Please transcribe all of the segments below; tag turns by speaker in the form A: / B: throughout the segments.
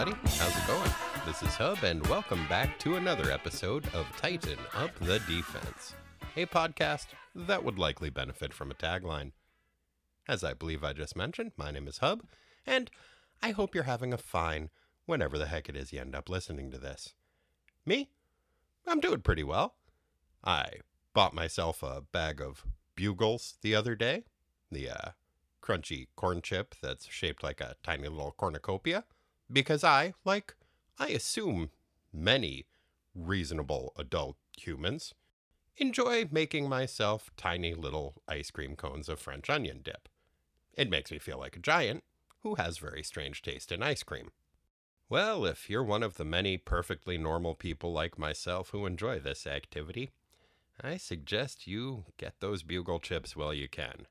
A: everybody. How's it going? This is Hub, and welcome back to another episode of Tighten Up the Defense, a podcast that would likely benefit from a tagline. As I believe I just mentioned, my name is Hub, and I hope you're having a fine whenever the heck it is you end up listening to this. Me? I'm doing pretty well. I bought myself a bag of bugles the other day, the uh, crunchy corn chip that's shaped like a tiny little cornucopia, because I, like, I assume many reasonable adult humans, enjoy making myself tiny little ice cream cones of French onion dip. It makes me feel like a giant who has very strange taste in ice cream. Well, if you're one of the many perfectly normal people like myself who enjoy this activity, I suggest you get those bugle chips while you can,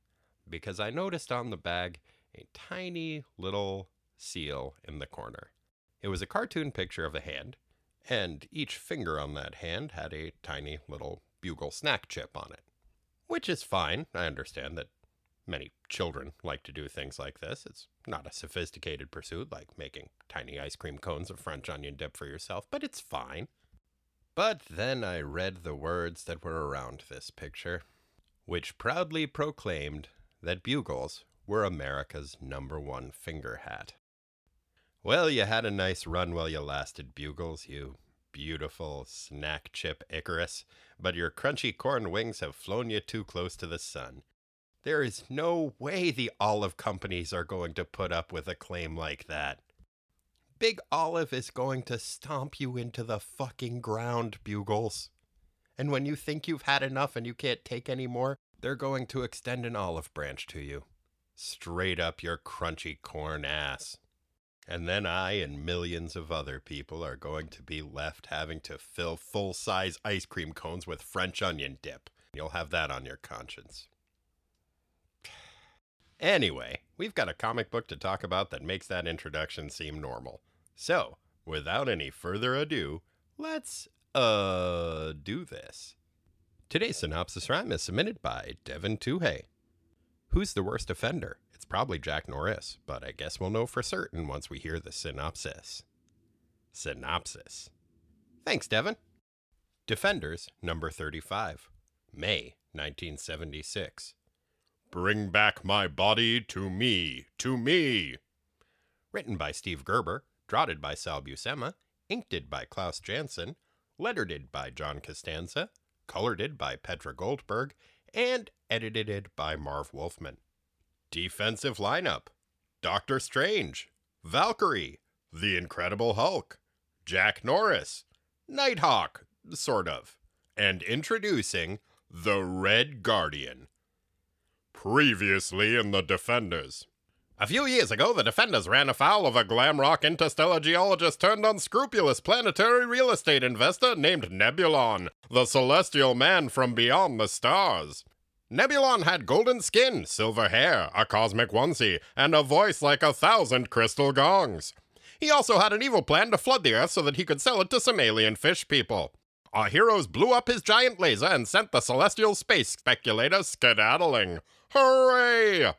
A: because I noticed on the bag a tiny little seal in the corner. It was a cartoon picture of a hand, and each finger on that hand had a tiny little bugle snack chip on it. Which is fine. I understand that many children like to do things like this. It's not a sophisticated pursuit like making tiny ice cream cones of French onion dip for yourself, but it's fine. But then I read the words that were around this picture, which proudly proclaimed that bugles were America's number one finger hat. Well, you had a nice run while you lasted, Bugles, you beautiful snack chip Icarus, but your crunchy corn wings have flown you too close to the sun. There is no way the olive companies are going to put up with a claim like that. Big Olive is going to stomp you into the fucking ground, Bugles. And when you think you've had enough and you can't take any more, they're going to extend an olive branch to you. Straight up your crunchy corn ass. And then I and millions of other people are going to be left having to fill full size ice cream cones with French onion dip. You'll have that on your conscience. Anyway, we've got a comic book to talk about that makes that introduction seem normal. So, without any further ado, let's, uh, do this. Today's synopsis rhyme is submitted by Devin Tuhey. Who's the worst offender? It's probably Jack Norris, but I guess we'll know for certain once we hear the synopsis. Synopsis. Thanks, Devin. Defenders, number 35, May 1976. Bring back my body to me, to me. Written by Steve Gerber, draughted by Sal Buscema, inked by Klaus Janson, lettered by John Costanza, colored by Petra Goldberg, and edited by Marv Wolfman. Defensive lineup Doctor Strange, Valkyrie, The Incredible Hulk, Jack Norris, Nighthawk, sort of, and introducing the Red Guardian. Previously in the Defenders. A few years ago, the Defenders ran afoul of a glam rock interstellar geologist turned unscrupulous planetary real estate investor named Nebulon, the celestial man from beyond the stars. Nebulon had golden skin, silver hair, a cosmic onesie, and a voice like a thousand crystal gongs. He also had an evil plan to flood the Earth so that he could sell it to some alien fish people. Our heroes blew up his giant laser and sent the celestial space speculator skedaddling. Hooray!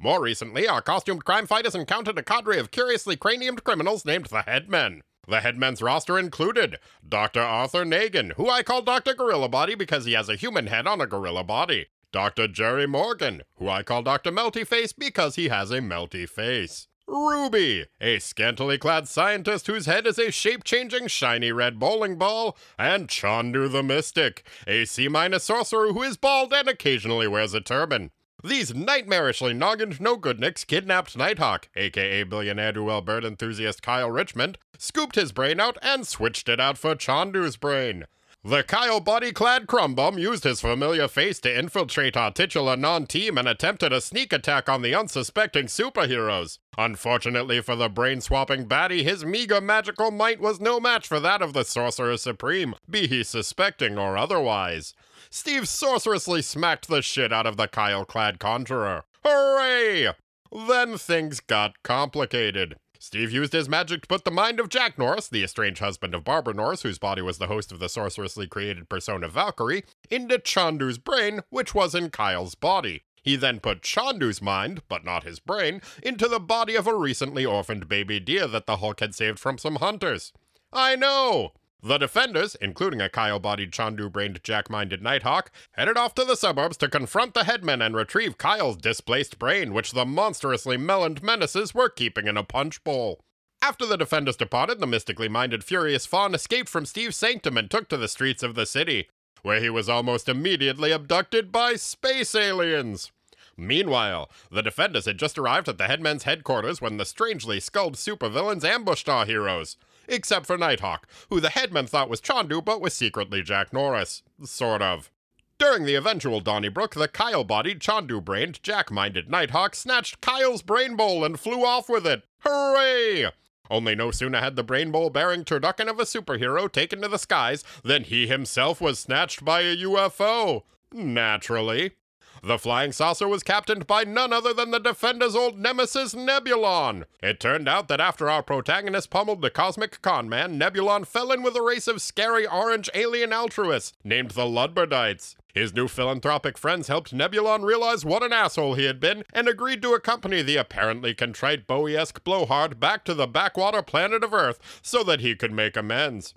A: More recently, our costumed crime fighters encountered a cadre of curiously craniumed criminals named the Headmen. The Headmen's roster included Dr. Arthur Nagan, who I call Dr. Gorilla Body because he has a human head on a gorilla body. Dr. Jerry Morgan, who I call Dr. Melty Face because he has a melty face. Ruby, a scantily clad scientist whose head is a shape changing shiny red bowling ball, and Chandu the Mystic, a C minus sorcerer who is bald and occasionally wears a turban. These nightmarishly noggined no goodniks kidnapped Nighthawk, aka billionaire duel bird enthusiast Kyle Richmond, scooped his brain out, and switched it out for Chandu's brain. The Kyle body clad Crumbum used his familiar face to infiltrate our titular non team and attempted a sneak attack on the unsuspecting superheroes. Unfortunately for the brain swapping baddie, his meager magical might was no match for that of the Sorcerer Supreme, be he suspecting or otherwise. Steve sorcerously smacked the shit out of the Kyle clad conjurer. Hooray! Then things got complicated. Steve used his magic to put the mind of Jack Norris, the estranged husband of Barbara Norris, whose body was the host of the sorcerously created persona Valkyrie, into Chandu's brain, which was in Kyle's body. He then put Chandu's mind, but not his brain, into the body of a recently orphaned baby deer that the Hulk had saved from some hunters. I know! The defenders, including a Kyle bodied Chandu brained jack minded Nighthawk, headed off to the suburbs to confront the headmen and retrieve Kyle's displaced brain, which the monstrously meloned menaces were keeping in a punch bowl. After the defenders departed, the mystically minded Furious Fawn escaped from Steve's sanctum and took to the streets of the city, where he was almost immediately abducted by space aliens. Meanwhile, the defenders had just arrived at the headmen's headquarters when the strangely skulled supervillains ambushed our heroes except for Nighthawk, who the headman thought was Chandu but was secretly Jack Norris. Sort of. During the eventual Donnybrook, the Kyle bodied, Chandu brained, Jack minded Nighthawk snatched Kyle's brain bowl and flew off with it. Hooray! Only no sooner had the brain bowl bearing turducken of a superhero taken to the skies than he himself was snatched by a UFO. Naturally. The flying saucer was captained by none other than the Defender's old nemesis, Nebulon. It turned out that after our protagonist pummeled the cosmic conman, Nebulon fell in with a race of scary orange alien altruists named the Ludbardites. His new philanthropic friends helped Nebulon realize what an asshole he had been and agreed to accompany the apparently contrite Bowie esque blowhard back to the backwater planet of Earth so that he could make amends.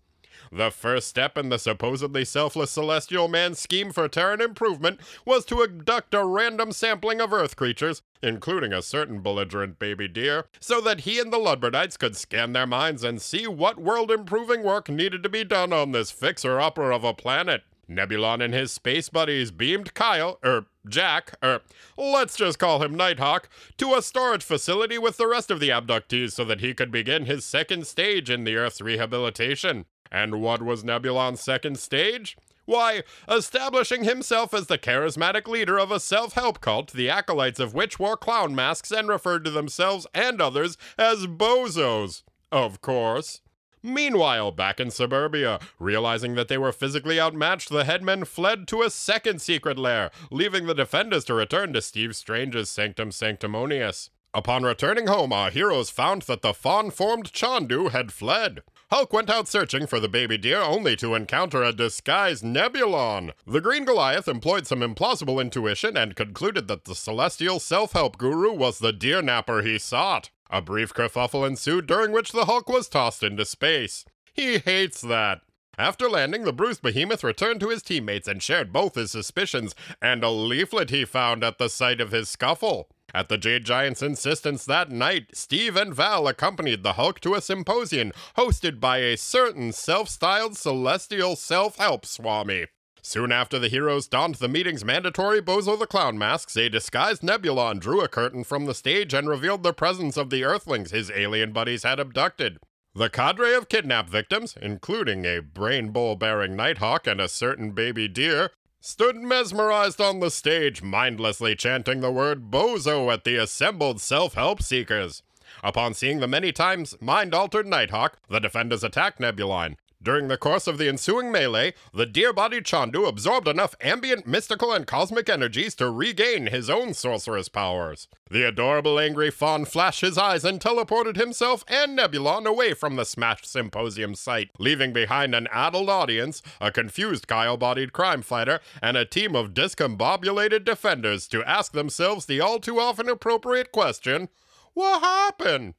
A: The first step in the supposedly selfless celestial man's scheme for Terran improvement was to abduct a random sampling of Earth creatures, including a certain belligerent baby deer, so that he and the Ludbardites could scan their minds and see what world improving work needed to be done on this fixer upper of a planet. Nebulon and his space buddies beamed Kyle, er, Jack, er, let's just call him Nighthawk, to a storage facility with the rest of the abductees so that he could begin his second stage in the Earth's rehabilitation. And what was Nebulon's second stage? Why, establishing himself as the charismatic leader of a self help cult, the acolytes of which wore clown masks and referred to themselves and others as bozos. Of course. Meanwhile, back in suburbia, realizing that they were physically outmatched, the headmen fled to a second secret lair, leaving the defenders to return to Steve Strange's Sanctum Sanctimonious. Upon returning home, our heroes found that the fawn formed Chandu had fled. Hulk went out searching for the baby deer only to encounter a disguised Nebulon. The Green Goliath employed some implausible intuition and concluded that the celestial self help guru was the deer napper he sought. A brief kerfuffle ensued during which the Hulk was tossed into space. He hates that. After landing, the bruised behemoth returned to his teammates and shared both his suspicions and a leaflet he found at the site of his scuffle. At the Jade Giant's insistence that night, Steve and Val accompanied the Hulk to a symposium hosted by a certain self styled celestial self help swami. Soon after the heroes donned the meeting's mandatory Bozo the Clown masks, a disguised Nebulon drew a curtain from the stage and revealed the presence of the Earthlings his alien buddies had abducted. The cadre of kidnap victims, including a brain bowl bearing Nighthawk and a certain baby deer, stood mesmerized on the stage, mindlessly chanting the word bozo at the assembled self help seekers. Upon seeing the many times mind altered Nighthawk, the defenders attacked Nebulon, during the course of the ensuing melee, the deer bodied Chandu absorbed enough ambient, mystical, and cosmic energies to regain his own sorceress powers. The adorable angry fawn flashed his eyes and teleported himself and Nebulon away from the smashed symposium site, leaving behind an addled audience, a confused Kyle bodied crime fighter, and a team of discombobulated defenders to ask themselves the all too often appropriate question What happened?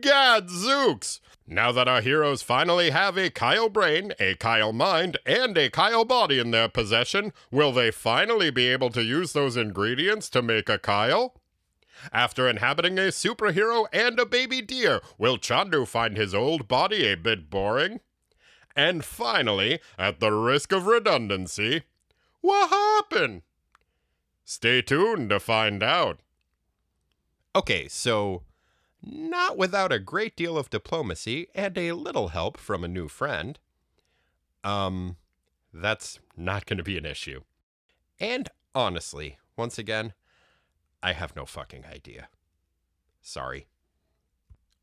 A: Gadzooks! Now that our heroes finally have a Kyle brain, a Kyle mind, and a Kyle body in their possession, will they finally be able to use those ingredients to make a Kyle? After inhabiting a superhero and a baby deer, will Chandu find his old body a bit boring? And finally, at the risk of redundancy, what happened? Stay tuned to find out. Okay, so not without a great deal of diplomacy and a little help from a new friend. Um, that's not going to be an issue. And honestly, once again, I have no fucking idea. Sorry.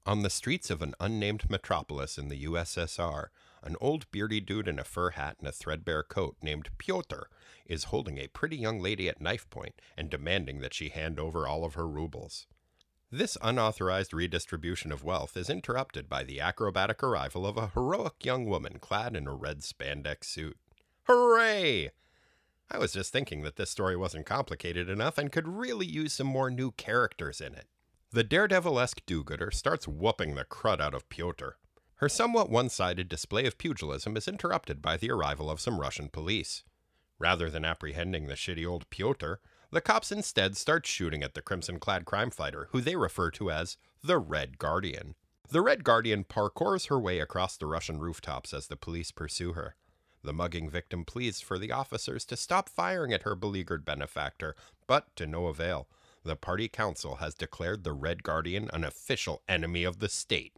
A: On the streets of an unnamed metropolis in the USSR, an old beardy dude in a fur hat and a threadbare coat named Pyotr is holding a pretty young lady at knife point and demanding that she hand over all of her rubles. This unauthorized redistribution of wealth is interrupted by the acrobatic arrival of a heroic young woman clad in a red spandex suit. Hooray! I was just thinking that this story wasn't complicated enough and could really use some more new characters in it. The daredevil esque do gooder starts whooping the crud out of Pyotr. Her somewhat one sided display of pugilism is interrupted by the arrival of some Russian police. Rather than apprehending the shitty old Pyotr, the cops instead start shooting at the crimson clad crime fighter, who they refer to as the Red Guardian. The Red Guardian parkours her way across the Russian rooftops as the police pursue her. The mugging victim pleads for the officers to stop firing at her beleaguered benefactor, but to no avail. The party council has declared the Red Guardian an official enemy of the state.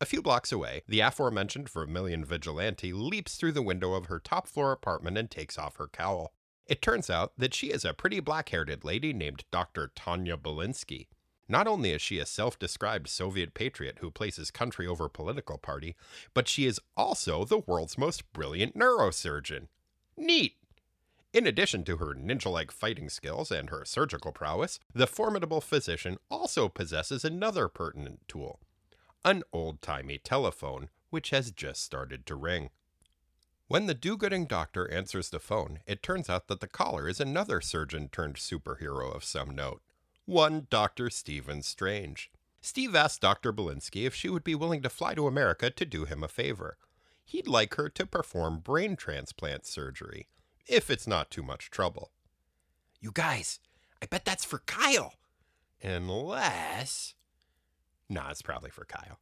A: A few blocks away, the aforementioned Vermilion vigilante leaps through the window of her top floor apartment and takes off her cowl. It turns out that she is a pretty black haired lady named Dr. Tanya Belinsky. Not only is she a self described Soviet patriot who places country over political party, but she is also the world's most brilliant neurosurgeon. Neat! In addition to her ninja like fighting skills and her surgical prowess, the formidable physician also possesses another pertinent tool an old timey telephone, which has just started to ring. When the do gooding doctor answers the phone, it turns out that the caller is another surgeon turned superhero of some note one Dr. Stephen Strange. Steve asked Dr. Belinsky if she would be willing to fly to America to do him a favor. He'd like her to perform brain transplant surgery, if it's not too much trouble. You guys, I bet that's for Kyle. Unless. Nah, it's probably for Kyle.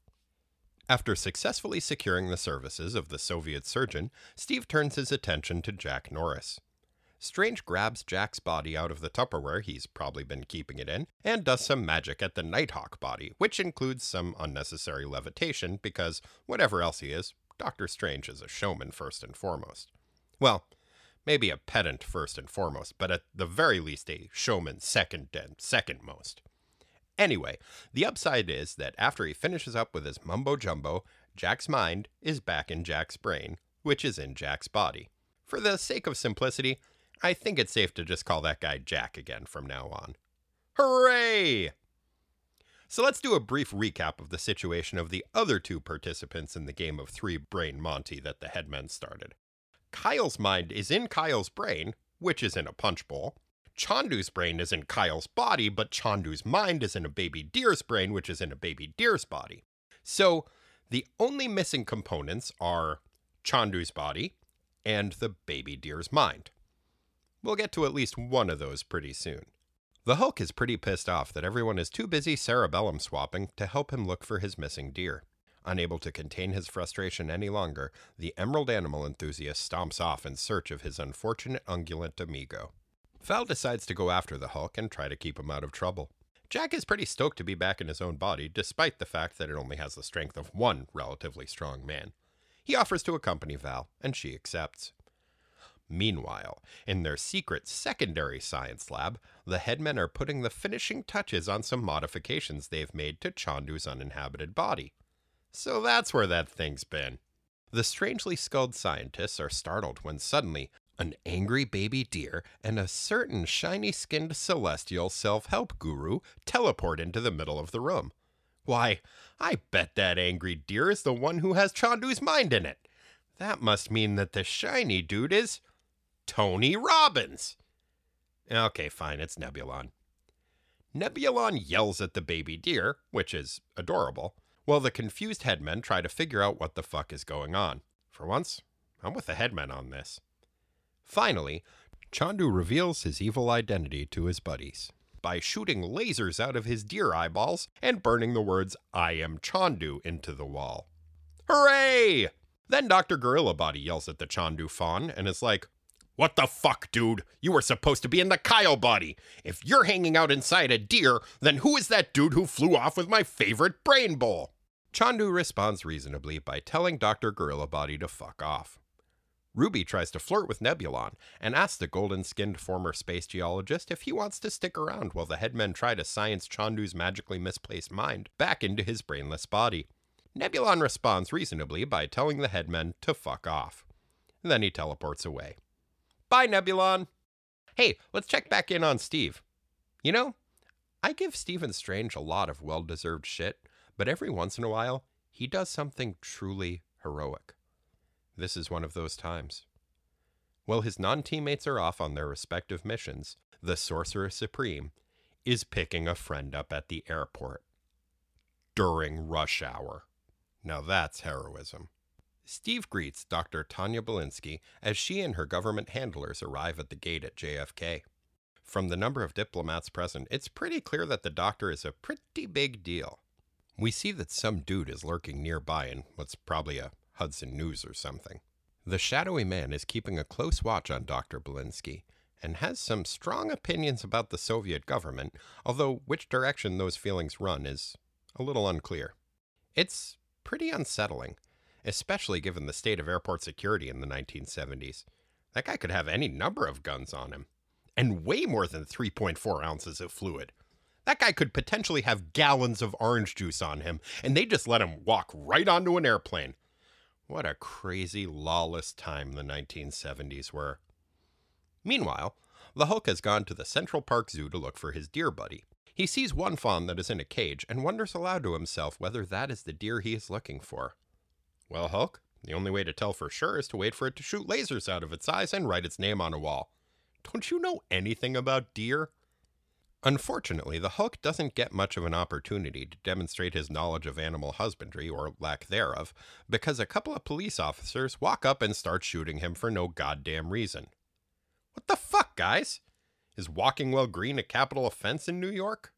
A: After successfully securing the services of the Soviet surgeon, Steve turns his attention to Jack Norris. Strange grabs Jack's body out of the Tupperware he's probably been keeping it in, and does some magic at the Nighthawk body, which includes some unnecessary levitation because, whatever else he is, Doctor Strange is a showman first and foremost. Well, maybe a pedant first and foremost, but at the very least a showman second and second most. Anyway, the upside is that after he finishes up with his mumbo jumbo, Jack's mind is back in Jack's brain, which is in Jack's body. For the sake of simplicity, I think it's safe to just call that guy Jack again from now on. Hooray! So let's do a brief recap of the situation of the other two participants in the game of three brain Monty that the headmen started. Kyle's mind is in Kyle's brain, which is in a punch bowl. Chandu's brain is in Kyle's body, but Chandu's mind is in a baby deer's brain, which is in a baby deer's body. So the only missing components are Chandu's body and the baby deer's mind. We'll get to at least one of those pretty soon. The Hulk is pretty pissed off that everyone is too busy cerebellum swapping to help him look for his missing deer. Unable to contain his frustration any longer, the emerald animal enthusiast stomps off in search of his unfortunate ungulate amigo. Val decides to go after the Hulk and try to keep him out of trouble. Jack is pretty stoked to be back in his own body, despite the fact that it only has the strength of one relatively strong man. He offers to accompany Val, and she accepts. Meanwhile, in their secret secondary science lab, the headmen are putting the finishing touches on some modifications they've made to Chandu's uninhabited body. So that's where that thing's been. The strangely skulled scientists are startled when suddenly an angry baby deer and a certain shiny skinned celestial self help guru teleport into the middle of the room. Why, I bet that angry deer is the one who has Chandu's mind in it. That must mean that the shiny dude is Tony Robbins. Okay, fine, it's Nebulon. Nebulon yells at the baby deer, which is adorable, while the confused headmen try to figure out what the fuck is going on. For once, I'm with the headmen on this. Finally, Chandu reveals his evil identity to his buddies by shooting lasers out of his deer eyeballs and burning the words, I am Chandu, into the wall. Hooray! Then Dr. Gorilla Body yells at the Chandu fawn and is like, what the fuck, dude? You were supposed to be in the Kyle body. If you're hanging out inside a deer, then who is that dude who flew off with my favorite brain bowl? Chandu responds reasonably by telling Dr. Gorilla Body to fuck off. Ruby tries to flirt with Nebulon and asks the golden skinned former space geologist if he wants to stick around while the headmen try to science Chandu's magically misplaced mind back into his brainless body. Nebulon responds reasonably by telling the headmen to fuck off. Then he teleports away. Bye, Nebulon. Hey, let's check back in on Steve. You know, I give Stephen Strange a lot of well deserved shit, but every once in a while, he does something truly heroic. This is one of those times. While his non teammates are off on their respective missions, the Sorcerer Supreme is picking a friend up at the airport during rush hour. Now that's heroism. Steve greets Dr. Tanya Belinsky as she and her government handlers arrive at the gate at JFK. From the number of diplomats present, it's pretty clear that the doctor is a pretty big deal. We see that some dude is lurking nearby in what's probably a Hudson News or something. The shadowy man is keeping a close watch on Dr. Belinsky and has some strong opinions about the Soviet government, although which direction those feelings run is a little unclear. It's pretty unsettling, especially given the state of airport security in the 1970s. That guy could have any number of guns on him, and way more than 3.4 ounces of fluid. That guy could potentially have gallons of orange juice on him, and they just let him walk right onto an airplane. What a crazy, lawless time the 1970s were. Meanwhile, the Hulk has gone to the Central Park Zoo to look for his deer buddy. He sees one fawn that is in a cage and wonders aloud to himself whether that is the deer he is looking for. Well, Hulk, the only way to tell for sure is to wait for it to shoot lasers out of its eyes and write its name on a wall. Don't you know anything about deer? Unfortunately, the Hulk doesn't get much of an opportunity to demonstrate his knowledge of animal husbandry, or lack thereof, because a couple of police officers walk up and start shooting him for no goddamn reason. What the fuck, guys? Is walking while green a capital offense in New York?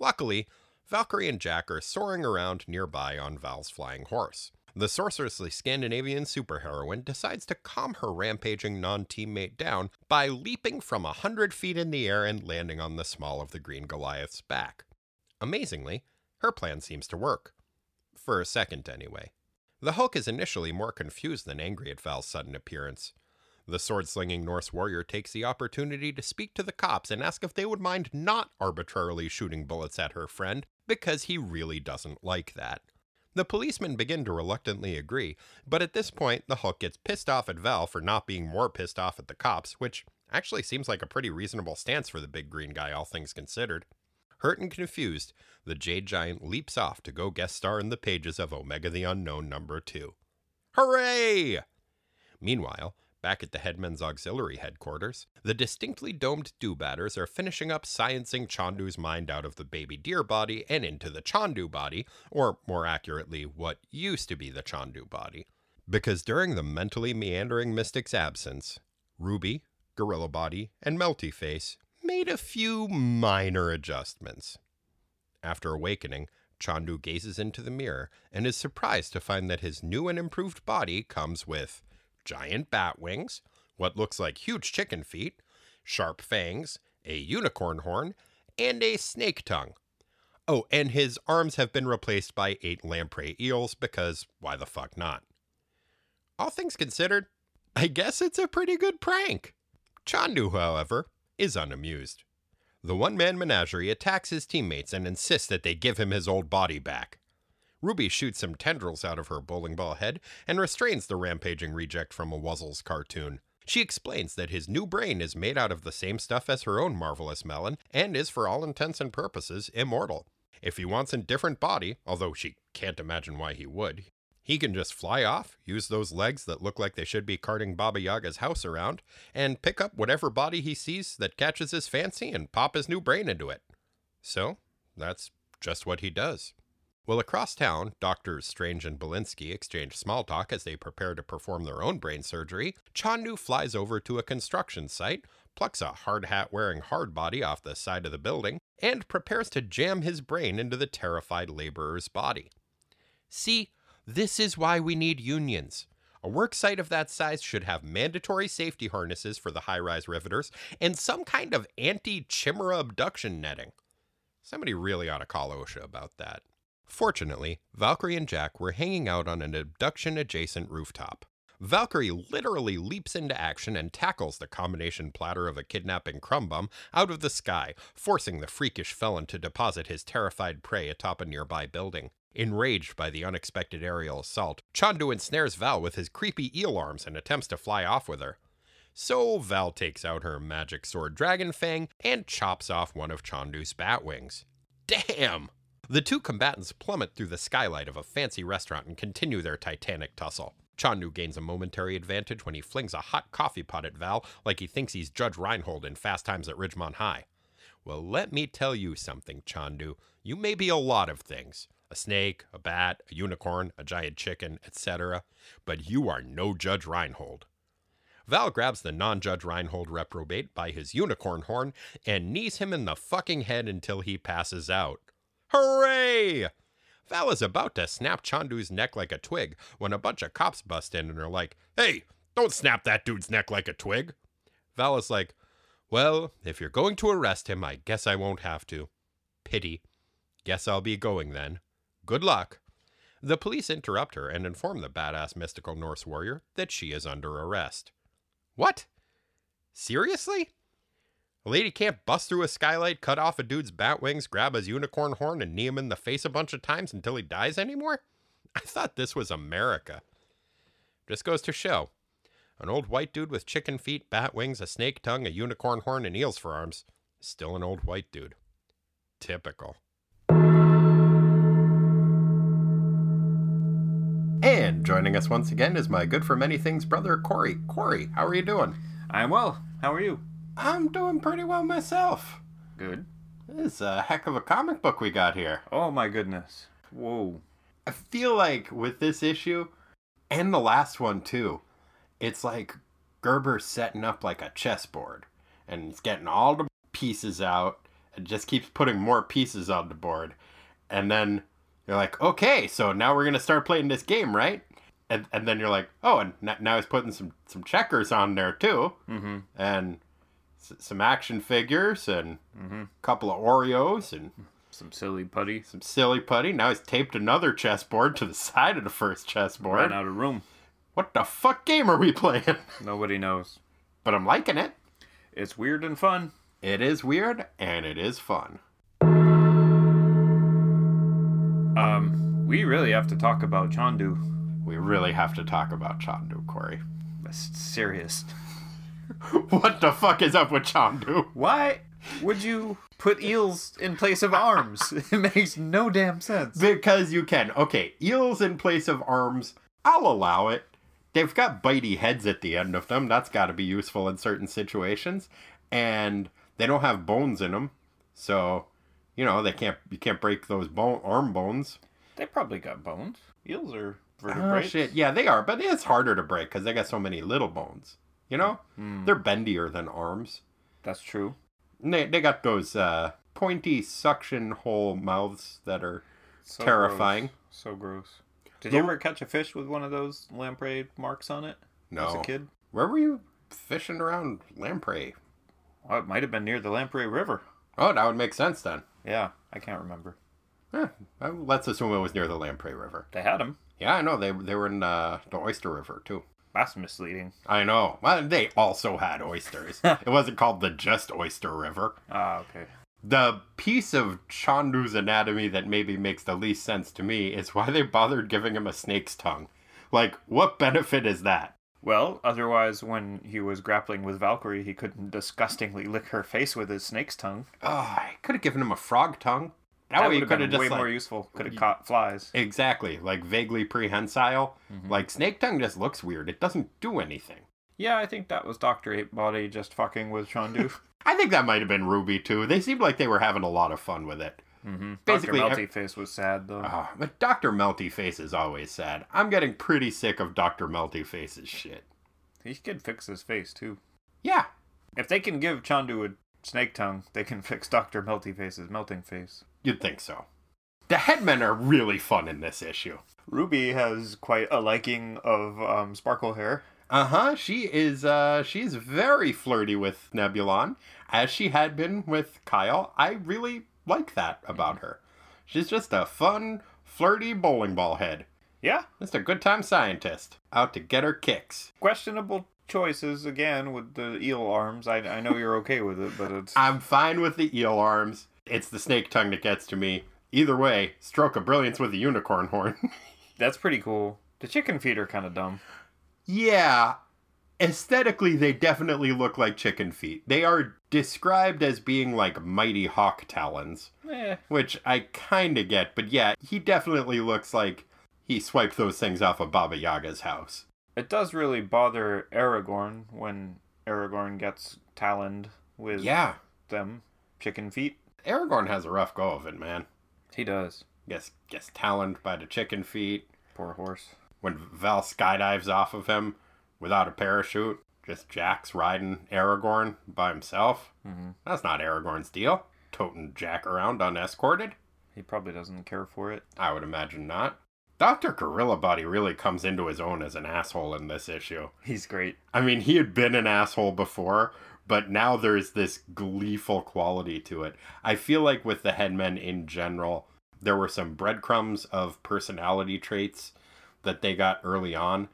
A: Luckily, Valkyrie and Jack are soaring around nearby on Val's flying horse. The sorcerously Scandinavian superheroine decides to calm her rampaging non teammate down by leaping from a hundred feet in the air and landing on the small of the green Goliath's back. Amazingly, her plan seems to work. For a second, anyway. The Hulk is initially more confused than angry at Val's sudden appearance. The sword slinging Norse warrior takes the opportunity to speak to the cops and ask if they would mind not arbitrarily shooting bullets at her friend, because he really doesn't like that. The policemen begin to reluctantly agree, but at this point, the Hulk gets pissed off at Val for not being more pissed off at the cops, which actually seems like a pretty reasonable stance for the big green guy, all things considered. Hurt and confused, the Jade Giant leaps off to go guest star in the pages of Omega the Unknown number 2. Hooray! Meanwhile, Back at the Headman's Auxiliary headquarters, the distinctly domed Doobatters are finishing up sciencing Chandu's mind out of the baby deer body and into the Chandu body, or more accurately, what used to be the Chandu body. Because during the mentally meandering mystic's absence, Ruby, Gorilla Body, and Melty Face made a few minor adjustments. After awakening, Chandu gazes into the mirror and is surprised to find that his new and improved body comes with giant bat wings, what looks like huge chicken feet, sharp fangs, a unicorn horn, and a snake tongue. Oh, and his arms have been replaced by eight lamprey eels because why the fuck not? All things considered, I guess it's a pretty good prank. Chandu, however, is unamused. The one man menagerie attacks his teammates and insists that they give him his old body back. Ruby shoots some tendrils out of her bowling ball head and restrains the rampaging reject from a Wuzzles cartoon. She explains that his new brain is made out of the same stuff as her own marvelous melon and is, for all intents and purposes, immortal. If he wants a different body, although she can't imagine why he would, he can just fly off, use those legs that look like they should be carting Baba Yaga's house around, and pick up whatever body he sees that catches his fancy and pop his new brain into it. So, that's just what he does. Well, across town, doctors Strange and Belinsky exchange small talk as they prepare to perform their own brain surgery. Chandu flies over to a construction site, plucks a hard hat wearing hard body off the side of the building, and prepares to jam his brain into the terrified laborer's body. See, this is why we need unions. A work site of that size should have mandatory safety harnesses for the high rise riveters and some kind of anti chimera abduction netting. Somebody really ought to call OSHA about that. Fortunately, Valkyrie and Jack were hanging out on an abduction adjacent rooftop. Valkyrie literally leaps into action and tackles the combination platter of a kidnapping crumb bum out of the sky, forcing the freakish felon to deposit his terrified prey atop a nearby building. Enraged by the unexpected aerial assault, Chandu ensnares Val with his creepy eel arms and attempts to fly off with her. So Val takes out her magic sword Dragon Fang and chops off one of Chandu's bat wings. Damn! The two combatants plummet through the skylight of a fancy restaurant and continue their titanic tussle. Chandu gains a momentary advantage when he flings a hot coffee pot at Val like he thinks he's Judge Reinhold in Fast Times at Ridgemont High. Well, let me tell you something, Chandu. You may be a lot of things a snake, a bat, a unicorn, a giant chicken, etc. But you are no Judge Reinhold. Val grabs the non Judge Reinhold reprobate by his unicorn horn and knees him in the fucking head until he passes out. Hooray! Val is about to snap Chandu's neck like a twig when a bunch of cops bust in and are like, Hey, don't snap that dude's neck like a twig. Val is like, Well, if you're going to arrest him, I guess I won't have to. Pity. Guess I'll be going then. Good luck. The police interrupt her and inform the badass mystical Norse warrior that she is under arrest. What? Seriously? A lady can't bust through a skylight, cut off a dude's bat wings, grab his unicorn horn, and knee him in the face a bunch of times until he dies anymore? I thought this was America. Just goes to show. An old white dude with chicken feet, bat wings, a snake tongue, a unicorn horn, and eels for arms. Still an old white dude. Typical. And joining us once again is my good for many things brother, Corey. Corey, how are you doing?
B: I'm well. How are you?
A: I'm doing pretty well myself.
B: Good.
A: This is a heck of a comic book we got here.
B: Oh my goodness. Whoa.
A: I feel like with this issue and the last one too, it's like Gerber's setting up like a chessboard and he's getting all the pieces out and just keeps putting more pieces on the board. And then you're like, okay, so now we're gonna start playing this game, right? And and then you're like, oh, and now he's putting some some checkers on there too,
B: Mm-hmm.
A: and s- some action figures and
B: Mm-hmm.
A: a couple of Oreos and
B: Some silly putty.
A: some silly putty. Now he's taped another chessboard to the side of the first chessboard.
B: Ran out of room.
A: What the fuck game are we playing?
B: Nobody knows.
A: but I'm liking it.
B: It's weird and fun.
A: It is weird and it is fun.
B: Um, we really have to talk about Chandu.
A: We really have to talk about Chandu, Corey.
B: That's serious.
A: what the fuck is up with Chandu?
B: Why would you put eels in place of arms? It makes no damn sense.
A: Because you can. Okay, eels in place of arms, I'll allow it. They've got bitey heads at the end of them. That's got to be useful in certain situations. And they don't have bones in them. So, you know, they can't you can't break those bone arm bones.
B: They probably got bones. Eels are
A: Oh shit. Yeah, they are, but it's harder to break cuz they got so many little bones. You know?
B: Hmm,
A: They're bendier than arms.
B: that's true.
A: And they they got those uh pointy suction hole mouths that are
B: So
A: Terrifying.
B: gross. So gross. Did
A: The-
B: you ever catch a fish with one of those lamprey marks on it
A: no.
B: as a kid?
A: Where were you fishing around lamprey?
B: Well, it might have been near the Lamprey River.
A: Oh, that would make sense then.
B: Yeah, I can't remember.
A: Eh, let's assume it was near the Lamprey River.
B: They had them.
A: Yeah, I know they they were in uh, the Oyster River too.
B: That's misleading.
A: I know. Well, they also had oysters. it wasn't called the Just Oyster River.
B: Ah, okay.
A: The piece of Chandu's anatomy that maybe makes the least sense to me is why they bothered giving him a snake's tongue. Like, what benefit is that?
B: Well, otherwise, when he was grappling with Valkyrie, he couldn't disgustingly lick her face with his snake's tongue.
A: Oh, I could have given him a frog tongue. That, way you could
B: have
A: have
B: been
A: just
B: way
A: like,
B: more useful. Could have caught flies.
A: exactly like vaguely prehensile. Like snake tongue just looks weird. It doesn't do anything.
B: Yeah, I think that was Doctor Ape Body just fucking with Chandu.
A: I think that might have been Ruby too. They seemed like they were having a lot of fun with it.
B: mm-hmm.
A: Basically,
B: Doctor Melty Face was sad though.
A: Ah, but Dr. Melty Face is always sad. I'm getting pretty sick of Dr. Melty Face's shit.
B: he could fix his face too.
A: Yeah,
B: If they can give Chandu a snake tongue, they can fix Doctor Melty Face's melting face.
A: You'd think so. The headmen are really fun in this issue.
B: Ruby has quite a liking of um, sparkle hair.
A: Uh huh. She is. Uh, she's very flirty with Nebulon, as she had been with Kyle. I really like that about her. She's just a fun, flirty bowling ball head.
B: Yeah,
A: Just a good time scientist out to get her kicks.
B: questionable choices again with the eel arms. I, I know you're okay with it, but it's
A: I'm fine with the eel arms. It's the snake tongue that gets to me. Either way, stroke of brilliance with a unicorn horn.
B: that's pretty cool. The chicken feet are kind of dumb.
A: yeah, aesthetically, they definitely look like chicken feet. They are described as being like mighty hawk talons.
B: Eh,
A: which I kind of get, but yeah, he definitely looks like he swiped those things off of Baba Yaga's house.
B: It does really bother Aragorn when Aragorn gets taloned with
A: Yeah,
B: them chicken feet.
A: Aragorn has a rough go of it, man.
B: He does.
A: Gets gets taloned by the chicken feet.
B: Poor horse.
A: When Val skydives off of him without a parachute, just Jack's riding Aragorn by himself.
B: hmm
A: That's not Aragorn's deal. Toting Jack around unescorted.
B: He probably doesn't care for it.
A: I would imagine not. Dr. Gorilla Body really comes into his own as an asshole in this issue.
B: He's great.
A: I mean, he had been an asshole before, but now there's this gleeful quality to it. I feel like with the headmen in general, there were some breadcrumbs of personality traits that they got early on,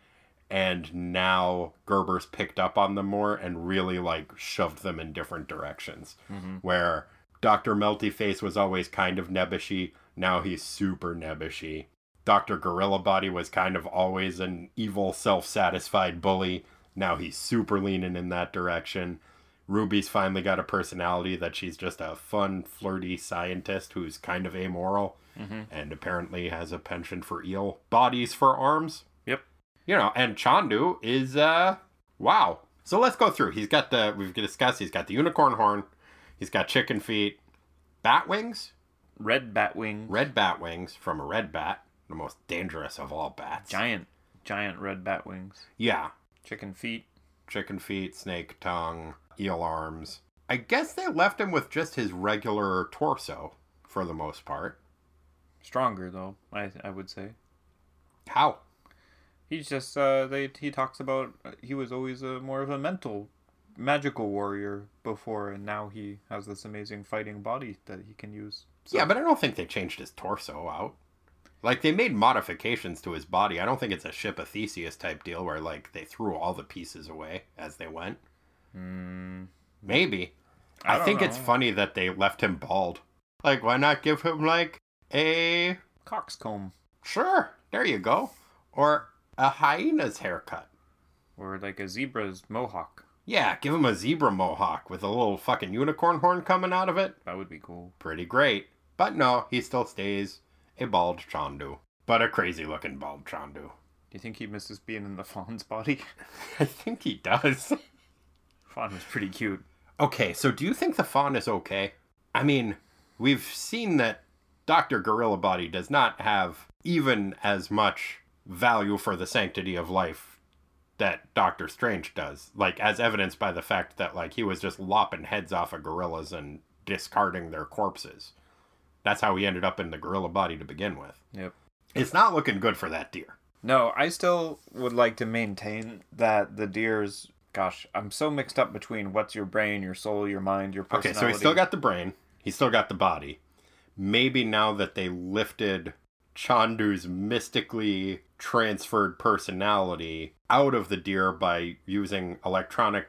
A: and now Gerber's picked up on them more and really like shoved them in different directions.
B: Mhm.
A: Where Dr. Melty Face was always kind of nebbishy, now he's super nebbishy. Dr. Gorilla Body was kind of always an evil, self satisfied bully. Now he's super leaning in that direction. Ruby's finally got a personality that she's just a fun, flirty scientist who's kind of amoral
B: Mhm.
A: and apparently has a penchant for eel bodies for arms.
B: Yep.
A: You know, and Chandu is, uh, wow. So let's go through. He's got the, we've discussed, he's got the unicorn horn, he's got chicken feet, bat wings,
B: Red bat wings,
A: red bat wings from a red bat, the most dangerous of all bats.
B: Giant, giant red bat wings.
A: Yeah.
B: Chicken feet.
A: Chicken feet, snake tongue, eel arms. I guess they left him with just his regular torso for the most part.
B: Stronger though, I I would say.
A: How?
B: He's just uh they he talks about uh, he was always a more of a mental magical warrior before and now he has this amazing fighting body that he can use. So-
A: Yeah, but I don't think they changed his torso out. Like they made modifications to his body. I don't think it's a ship of Theseus type deal where like they threw all the pieces away as they went.
B: Mm,
A: Maybe.
B: I
A: I, think it's funny that they left him bald. Like why not give him like a
B: coxcomb
A: sure, there you go. Or a hyena's haircut.
B: or like a zebra's mohawk.
A: Yeah, give him a zebra mohawk with a little fucking unicorn horn coming out of it.
B: That would be cool.
A: Pretty great. But no, he still stays a bald Chandu. But a crazy looking bald Chandu.
B: Do you think he misses being in the fawn's body?
A: I think he does.
B: Fawn was pretty cute.
A: okay, so do you think the fawn is okay? I mean, we've seen that Dr. Gorilla Body does not have even as much value for the sanctity of life that Doctor Strange does. Like, as evidenced by the fact that, like, he was just lopping heads off of gorillas and discarding their corpses. That's how he ended up in the gorilla body to begin with.
B: Yep.
A: It's not looking good for that deer.
B: No, I still would like to maintain that the deer's. Gosh, I'm so mixed up between what's your brain, your soul, your mind, your personality.
A: Okay, so he's still got the brain. He's still got the body. Maybe now that they lifted Chandu's mystically transferred personality out of the deer by using electronic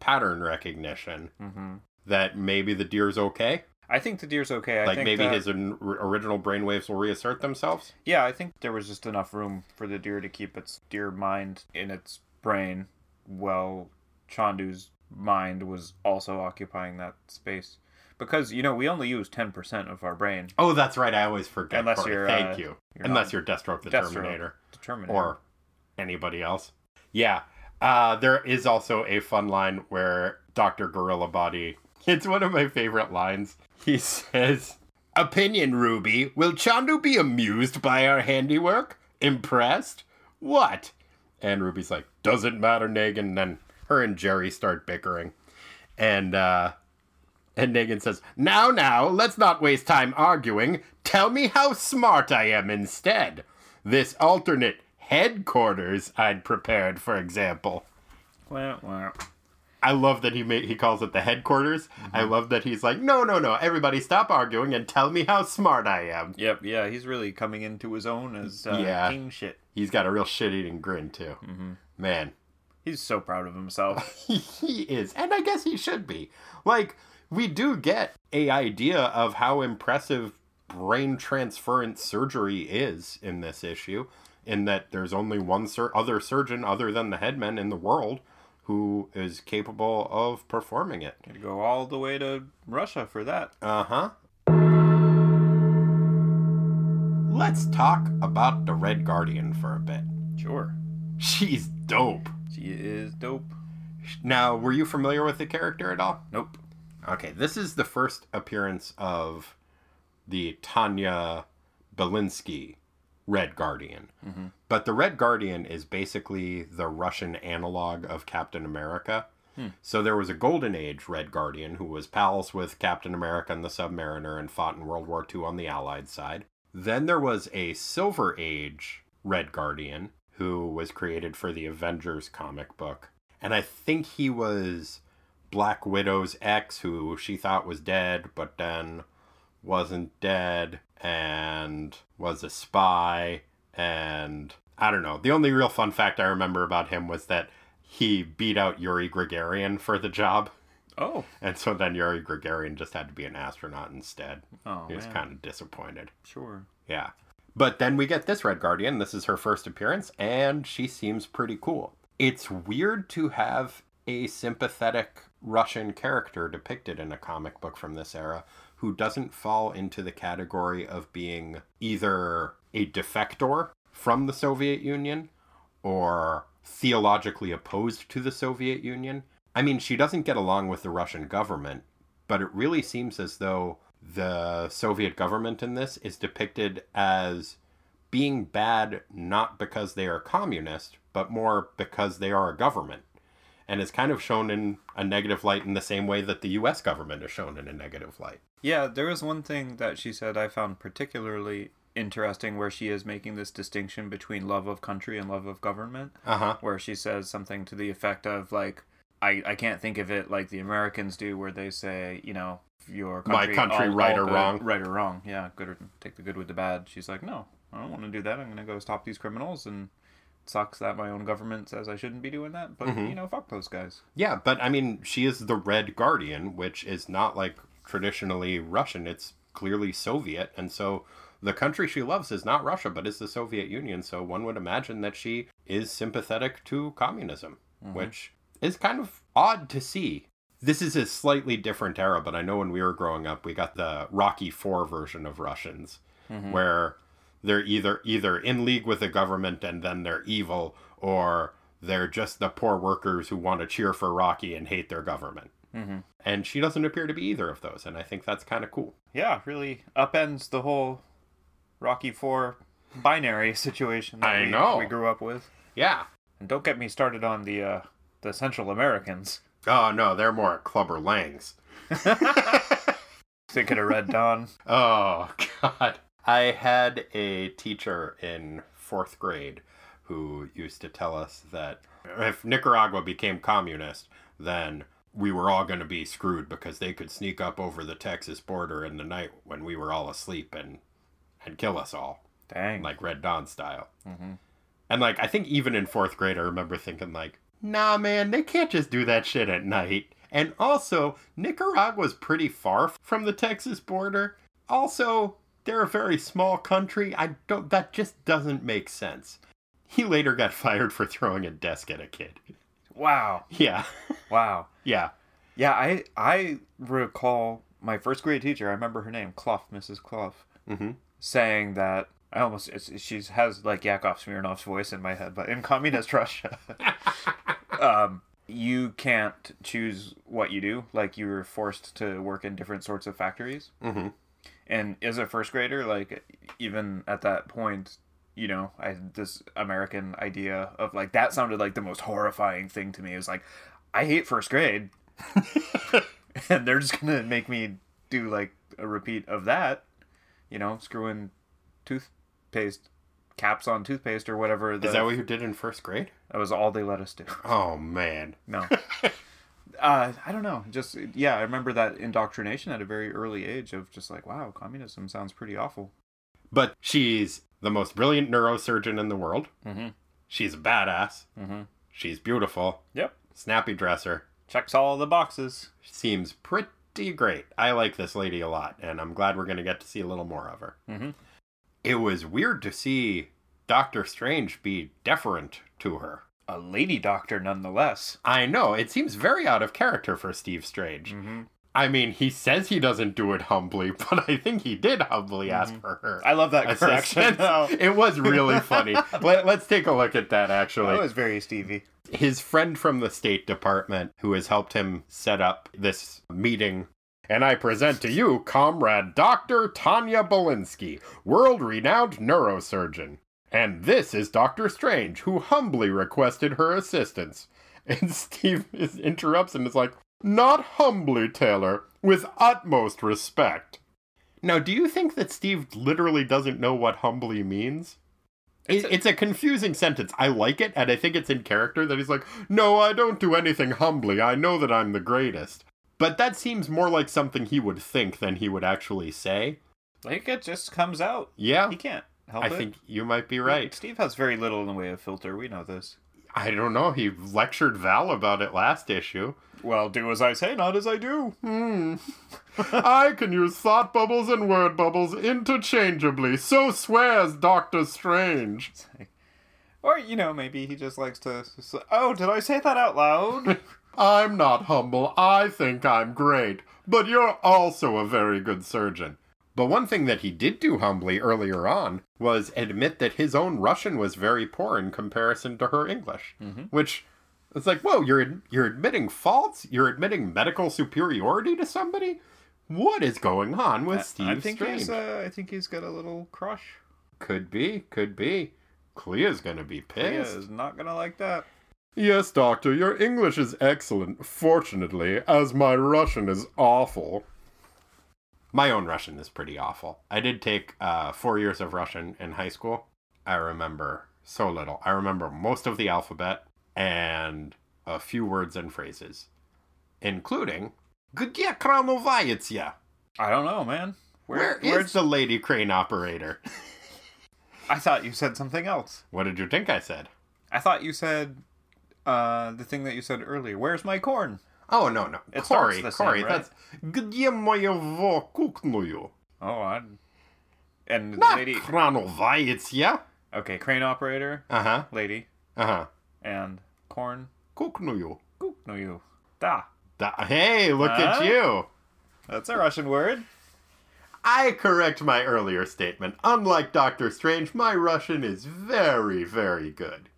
A: pattern recognition,
B: hmm
A: that maybe the deer's okay.
B: I think the deer's okay. I
A: like maybe
B: that-
A: his original brainwaves will reassert themselves.
B: Yeah, I think there was just enough room for the deer to keep its deer mind in its brain, while Chandu's mind was also occupying that space. Because you know we only use ten percent of our brain.
A: Oh, that's right. I always forget.
B: Unless
A: Corey.
B: you're,
A: Thank
B: uh,
A: you.
B: you're
A: Unless you're Deathstroke the
B: Deathstroke.
A: Terminator.
B: Determined.
A: or anybody else. Yeah. Uh, there is also a fun line where Dr. Gorilla Body, it's one of my favorite lines. He says, Opinion, Ruby. Will Chandu be amused by our handiwork? Impressed? What? And Ruby's like, Doesn't matter, Nagan. And then her and Jerry start bickering. And, uh, and Nagan says, Now, now, let's not waste time arguing. Tell me how smart I am instead. This alternate headquarters I'd prepared, for example.
B: Wah.
A: I love that he made, he calls it the headquarters. I love that he's like, no, no, no, everybody stop arguing and tell me how smart I am.
B: Yep. Yeah, he's really coming into his own as uh,
A: Yeah.
B: king shit.
A: He's got a real shit-eating grin too. Man,
B: He's so proud of himself.
A: he, is, and I guess he should be. Like, we do get a idea of how impressive brain transference surgery is in this issue, in that there's only one sur- other surgeon other than the headman in the world who is capable of performing it.
B: Gonna go all the way to Russia for that.
A: Uh huh. let's talk about the Red Guardian for a bit.
B: Sure.
A: She's dope.
B: She is dope.
A: Now, were you familiar with the character at all?
B: Nope.
A: Okay, this is the first appearance of the Tanya Belinsky Red Guardian.
B: Mm-hmm.
A: But the Red Guardian is basically the Russian analog of Captain America.
B: Hmm.
A: So there was a Golden Age Red Guardian who was pals with Captain America and the Submariner and fought in World War II on the Allied side. Then there was a Silver Age Red Guardian who was created for the Avengers comic book. And I think he was Black Widow's ex, who she thought was dead, but then wasn't dead and was a spy. And I don't know. The only real fun fact I remember about him was that he beat out Yuri Gagarin for the job.
B: Oh.
A: And so then Yuri Gagarin just had to be an astronaut instead.
B: Oh,
A: he was kind of disappointed.
B: Sure.
A: Yeah. But then we get this Red Guardian. This is her first appearance, and she seems pretty cool. It's weird to have a sympathetic Russian character depicted in a comic book from this era who doesn't fall into the category of being either a defector from the Soviet Union or theologically opposed to the Soviet Union. I mean, she doesn't get along with the Russian government, but it really seems as though the Soviet government in this is depicted as being bad not because they are communist, but more because they are a government. And is kind of shown in a negative light in the same way that the US government is shown in a negative light.
B: Yeah, there was one thing that she said I found particularly interesting where she is making this distinction between love of country and love of government.
A: Uh huh.
B: Where she says something to the effect of, like, I, I can't think of it like the Americans do, where they say, you know, your
A: My
B: country,
A: country,
B: all-
A: right
B: all
A: or
B: good,
A: wrong.
B: right or wrong, yeah, good or take the good with the bad. She's like, no, I don't want to do that. I'm gonna go stop these criminals, and it sucks that my own government says I shouldn't be doing that, but
A: Mhm.
B: you know, fuck those guys.
A: Yeah, but I mean, she is the Red Guardian, which is not like traditionally Russian. It's clearly Soviet. And so the country she loves is not Russia, but is the Soviet Union. So one would imagine that she is sympathetic to communism, which is kind of odd to see. This is a slightly different era, but I know when we were growing up, we got the Rocky 4 version of Russians, where they're either either in league with the government and then they're evil, or they're just the poor workers who want to cheer for Rocky and hate their government.
B: Mm-hmm.
A: And she doesn't appear to be either of those, and I think that's kind of cool.
B: Yeah, really upends the whole Rocky Four binary situation that
A: I
B: we,
A: know.
B: we grew up with.
A: Yeah.
B: And don't get me started on the uh, the Central Americans.
A: Oh no, they're more Clubber Langs.
B: Thinking of Red Dawn.
A: Oh God. I had a teacher in fourth grade who used to tell us that if Nicaragua became communist, then we were all going to be screwed because they could sneak up over the Texas border in the night when we were all asleep and and kill us all,
B: Dang.
A: like Red Dawn style.
B: Mhm.
A: And like I think even in fourth grade, I remember thinking like, Nah, man, they can't just do that shit at night. And also, Nicaragua's pretty far from the Texas border. Also, they're a very small country. I don't. That just doesn't make sense. He later got fired for throwing a desk at a kid.
B: Wow.
A: Yeah,
B: Wow.
A: yeah.
B: Yeah, I I recall my first grade teacher. I remember her name, Clough, Mrs. Clough,
A: Mm-hmm.
B: saying that I almost she has like Yakov Smirnoff's voice in my head, but in communist Russia, um, you can't choose what you do. Like you were forced to work in different sorts of factories.
A: Mm-hmm.
B: And as a first grader, like even at that point, you know, I this American idea of like that sounded like the most horrifying thing to me. It was like, I hate first grade, and they're just gonna make me do like a repeat of that. You know, screwing toothpaste caps on toothpaste or whatever. The,
A: Is that what you did in first grade?
B: that was all they let us do.
A: Oh man.
B: No. Uh, I don't know. Just yeah, I remember that indoctrination at a very early age of just like, wow, communism sounds pretty awful.
A: But she's the most brilliant neurosurgeon in the world.
B: Mm-hmm.
A: She's a badass.
B: Mm-hmm.
A: She's beautiful.
B: Yep.
A: Snappy dresser.
B: Checks all the boxes.
A: seems pretty great. I like this lady a lot, and I'm glad we're going to get to see a little more of her.
B: Mm-hmm.
A: It was weird to see Doctor Strange be deferent to her.
B: A lady doctor, nonetheless.
A: I know, it seems very out of character for Steve Strange.
B: Mm-hmm.
A: I mean, he says he doesn't do it humbly, but I think he did humbly ask for her.
B: I love that correction. though.
A: It was really funny. Let, let's take a look at that actually.
B: That was very Stevie.
A: his friend from the State Department who has helped him set up this meeting. And I present to you Comrade Dr. Tania Belinsky, world renowned neurosurgeon. And this is Dr. Strange, who humbly requested her assistance. And Steve is, interrupts and is like, Not humbly, Taylor, with utmost respect. Now, do you think that Steve literally doesn't know what humbly means? It, it's a confusing sentence. I like it, and I think it's in character that he's like, No, I don't do anything humbly. I know that I'm the greatest. But that seems more like something he would think than he would actually say.
B: Like it just comes out.
A: Yeah,
B: He can't help
A: I
B: it.
A: think you might be right.
B: Steve has very little in the way of filter. We know this.
A: I don't know. He lectured Val about it last issue.
B: Well, do as I say, not as I do.
A: Hmm. I can use thought bubbles and word bubbles interchangeably. So swears Doctor Strange.
B: Or you know, maybe he just likes to. Oh, did I say that out loud?
A: I'm not humble. I think I'm great. But you're also a very good surgeon. But one thing that he did do humbly earlier on was admit that his own Russian was very poor in comparison to her English. Which it's like, whoa, you're you're admitting faults? You're admitting medical superiority to somebody? What is going on with Steve
B: I think
A: Strange?
B: he's. Uh, I think he's got a little crush.
A: Could be, could be. Clea's gonna be pissed.
B: is not gonna like that.
A: Yes, Doctor, your English is excellent, fortunately, as my Russian is awful. My own Russian is pretty awful. I did take uh, four years of Russian in high school. I remember so little. I remember most of the alphabet and a few words and phrases, including Где крановается?
B: I don't know, man.
A: Where is
B: where's
A: the lady crane operator?
B: I thought you said something else.
A: What did you think I said?
B: I thought you said uh, the thing that you said earlier. Where's my corn?
A: Oh no no,
B: It starts
A: Corey,
B: the same,
A: Corey,
B: right?
A: that's где моего кукную?
B: Oh, I. And the
A: Not
B: lady.
A: крановается.
B: Okay, crane operator,
A: Uh huh.
B: lady,
A: Uh huh.
B: and corn.
A: Кукную.
B: Goop, no you. Da.
A: Da- hey, look at
B: Huh?
A: you.
B: That's a Russian word.
A: I correct my earlier statement. Unlike Doctor Strange, my Russian is very, very good.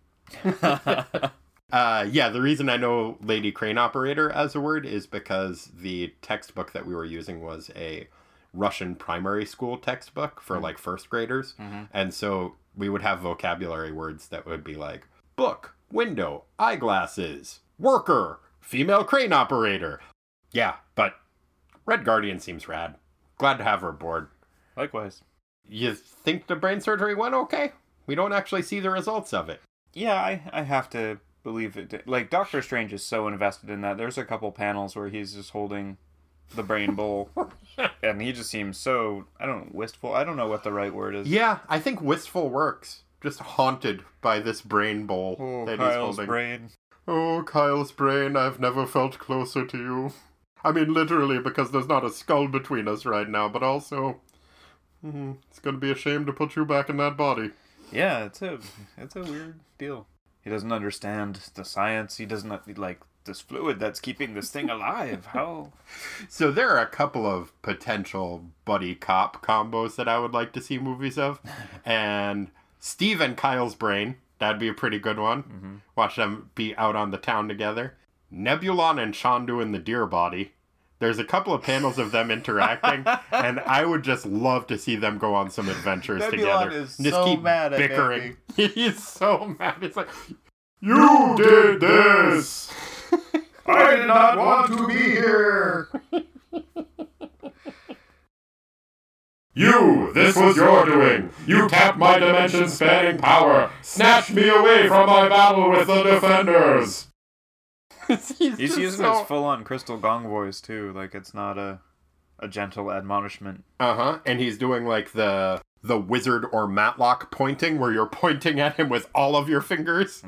A: Uh, yeah, the reason I know Lady Crane Operator as a word is because the textbook that we were using was a Russian primary school textbook for like first graders. And so we would have vocabulary words that would be like book, window, eyeglasses, worker, female crane operator. Yeah, but Red Guardian seems rad. Glad to have her aboard.
B: Likewise.
A: You think the brain surgery went okay? We don't actually see the results of it.
B: Yeah, I, I have to believe it. did- Like, Doctor Strange is so invested in that. There's a couple panels where he's just holding the brain bowl, and he just seems so, I don't know, wistful. I don't know what the right word is.
A: Yeah, I think wistful works. Just haunted by this brain bowl
B: Oh,
A: that he's
B: Kyle's
A: holding.
B: brain.
A: Oh, Kyle's brain, I've never felt closer to you. I mean, literally, because there's not a skull between us right now, but also, mhm, it's gonna be a shame to put you back in that body.
B: Yeah, it's a it's a weird deal. He doesn't understand the science. He doesn't like this fluid that's keeping this thing alive. How?
A: So there are a couple of potential buddy cop combos that I would like to see movies of, and Steve and Kyle's brain. That'd be a pretty good one. Mm-hmm. Watch them be out on the town together. Nebulon and Chondu in the deer body. There's a couple of panels of them interacting, and I would just love to see them go on some adventures
B: Nebulon
A: together.
B: is
A: just
B: so
A: keep
B: mad at
A: bickering. He's so mad. It's like, you did this.
B: I did not want to be here.
A: You, this was your doing. You tapped my dimension spanning power, snatched me away from my battle with the defenders. He's,
B: He's using
A: so-
B: his full-on crystal gong voice too. Like it's not a a gentle admonishment.
A: Uh-huh. And he's doing like the the wizard or Matlock pointing where you're pointing at him with all of your fingers.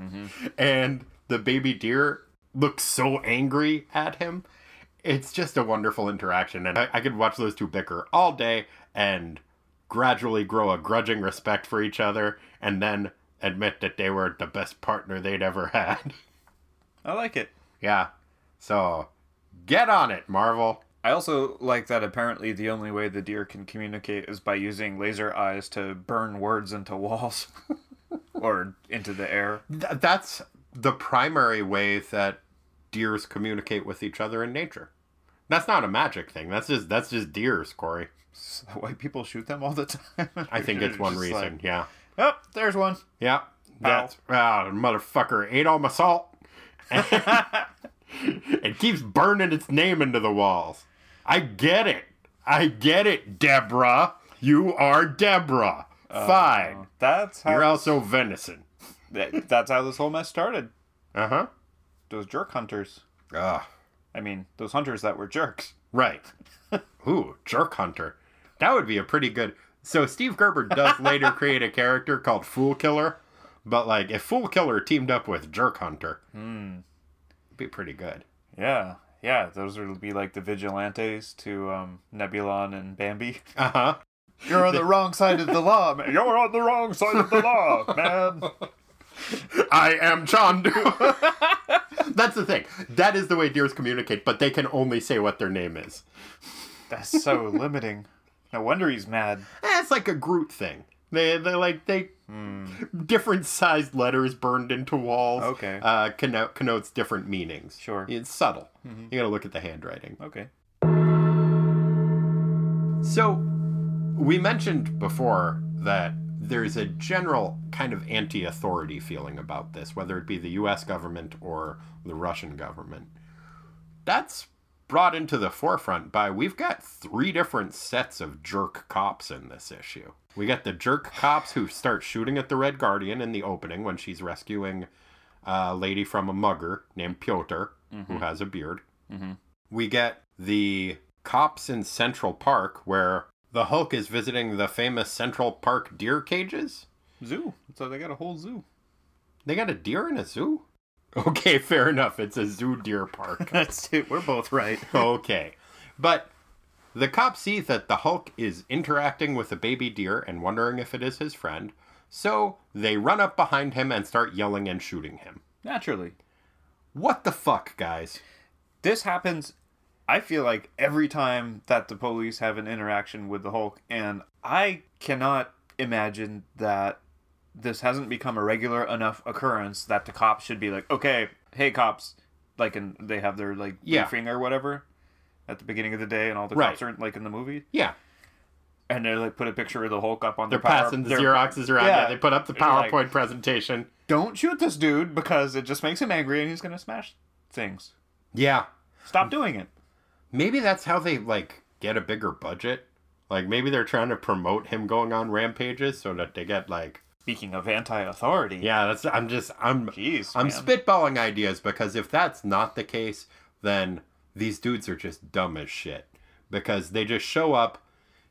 A: And the baby deer looks so angry at him. It's just a wonderful interaction. And I, I could watch those two bicker all day and gradually grow a grudging respect for each other and then admit that they were the best partner they'd ever had.
B: I like it.
A: Yeah. So get on it, Marvel.
B: I also like that apparently the only way the deer can communicate is by using laser eyes to burn words into walls or into the air.
A: Th- that's the primary way that deers communicate with each other in nature. That's not a magic thing. That's just that's just deers, Corey.
B: So why people shoot them all the time?
A: I think it's one reason.
B: like,
A: yeah.
B: oh, there's one.
A: Yeah. That's ah, motherfucker ate all my salt. it keeps burning its name into the walls. I get it. I get it, Deborah. You are Deborah. Fine.
B: That's how
A: You're also venison.
B: that- that's how this whole mess started.
A: Uh huh.
B: Those jerk hunters.
A: Ah,
B: I mean, those hunters that were jerks.
A: right. Ooh, jerk hunter. That would be a pretty good. So Steve Gerber does later create a character called Fool Killer, but like if Fool Killer teamed up with Jerk Hunter,
B: Hmm.
A: it'd be pretty good.
B: Yeah, yeah. Those would be like the vigilantes to um, Nebulon and Bambi.
A: Uh huh.
B: You're on the wrong side of the law, man. You're on the wrong side of the law, man.
A: I am Chondu. That's the thing. That is the way deers communicate, but they can only say what their name is.
B: That's so limiting. No wonder he's mad.
A: Eh, It's like a Groot thing. They they like they different sized letters burned into walls.
B: Okay.
A: Uh, connote, connotes different meanings.
B: Sure.
A: It's subtle. You got to look at the handwriting.
B: Okay.
A: So, we mentioned before that there's a general kind of anti authority feeling about this, whether it be the US government or the Russian government. That's brought into the forefront by we've got three different sets of jerk cops in this issue. We got the jerk cops who start shooting at the Red Guardian in the opening when she's rescuing a lady from a mugger named Pyotr, who mm-hmm. has a beard. Mm-hmm. We get the cops in Central Park where the Hulk is visiting the famous Central Park deer cages.
B: Zoo. So they got a whole zoo.
A: They got a deer in a zoo? Okay, fair enough. It's a zoo deer park.
B: That's it. We're both right.
A: okay. But the cops see that the Hulk is interacting with a baby deer and wondering if it is his friend. So they run up behind him and start yelling and shooting him.
B: Naturally.
A: What the fuck, guys?
B: This happens, I feel like, every time that the police have an interaction with the Hulk, and I cannot imagine that this hasn't become a regular enough occurrence that the cops should be like, okay, hey, cops, like, and they have their, like,
A: Yeah.
B: briefing or whatever at the beginning of the day, and all the
A: Right.
B: cops aren't like, in the movie,
A: Yeah,
B: and they, like, put a picture of the Hulk up on
A: they're
B: their power-
A: passing the
B: their-
A: Xeroxes around. Yeah,
B: Yeah.
A: they put up the
B: They're like-
A: PowerPoint presentation.
B: Don't shoot this dude because it just makes him angry and he's gonna smash things.
A: Yeah,
B: Stop doing it.
A: maybe that's how they like get a bigger budget. Like maybe they're trying to promote him going on rampages so that they get like
B: Speaking of anti-authority,
A: yeah. That's I'm just I'm
B: jeez,
A: I'm
B: man.
A: spitballing ideas because if that's not the case, then these dudes are just dumb as shit because they just show up,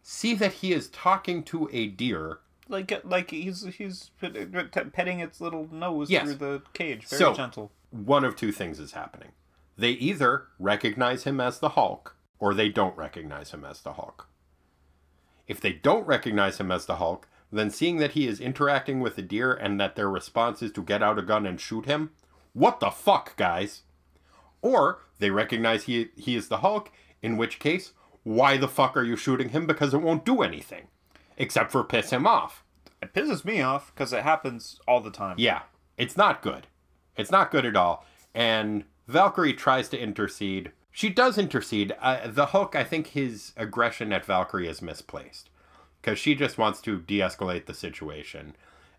A: see that he is talking to a deer.
B: like like he's he's petting its little nose
A: Yes.
B: through the cage, very
A: So-
B: gentle.
A: One of two things is happening. They either recognize him as the Hulk or they don't recognize him as the Hulk. If they don't recognize him as the Hulk, then seeing that he is interacting with the deer and that their response is to get out a gun and shoot him, what the fuck, guys? Or they recognize he he is the Hulk, in which case, why the fuck are you shooting him? Because it won't do anything. Except for piss him off.
B: It pisses me off because it happens all the time.
A: Yeah, it's not good. It's not good at all. And Valkyrie tries to intercede. She does intercede. Uh, the Hulk, I think his aggression at Valkyrie is misplaced because she just wants to de-escalate the situation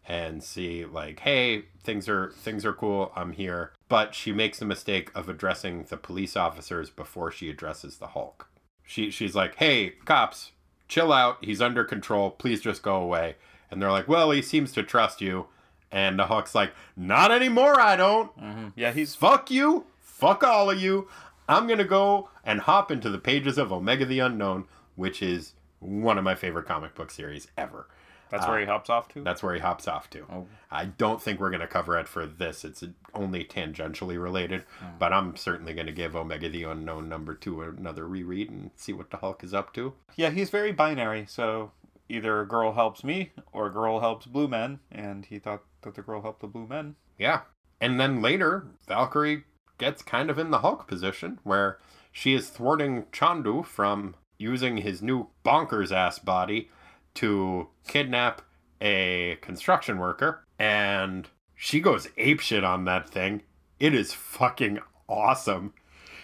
A: and see like, hey, things are things are cool. I'm here. But she makes the mistake of addressing the police officers before she addresses the Hulk. She she's like, hey, cops, chill out. He's under control. Please just go away. And they're like, well, he seems to trust you. And the Hulk's like, not anymore, I don't. Mm-hmm.
B: yeah, he's
A: Fuck you. Fuck all of you. I'm going to go and hop into the pages of Omega the Unknown, which is one of my favorite comic book series ever.
B: that's where he uh, hops off to.
A: That's where he hops off to.
B: Oh.
A: I don't think we're going to cover it for this. It's only tangentially related, oh. but I'm certainly going to give Omega the Unknown number two another reread and see what the Hulk is up to.
B: Yeah, he's very binary. So either a girl helps me or a girl helps blue men, and he thought that the girl helped the blue men.
A: Yeah. And then later, Valkyrie gets kind of in the Hulk position where she is thwarting Chondu from using his new bonkers ass body to kidnap a construction worker. And she goes apeshit on that thing. It is fucking awesome.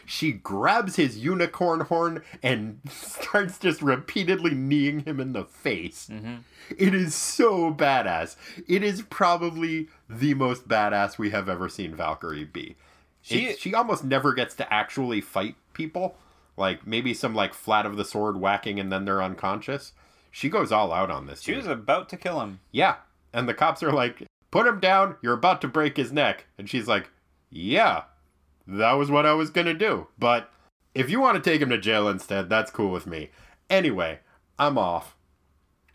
A: She grabs his unicorn horn and starts just repeatedly kneeing him in the face. Mm-hmm. It is so badass. It is probably the most badass we have ever seen Valkyrie be.
B: She-
A: She she almost never gets to actually fight people. Like maybe some like flat of the sword whacking and then they're unconscious. She goes all out on this.
B: She
A: dude.
B: was about to kill him.
A: Yeah. And the cops are like, put him down. You're about to break his neck. And she's like, yeah, that was what I was going to do. But if you want to take him to jail instead, that's cool with me. Anyway, I'm off.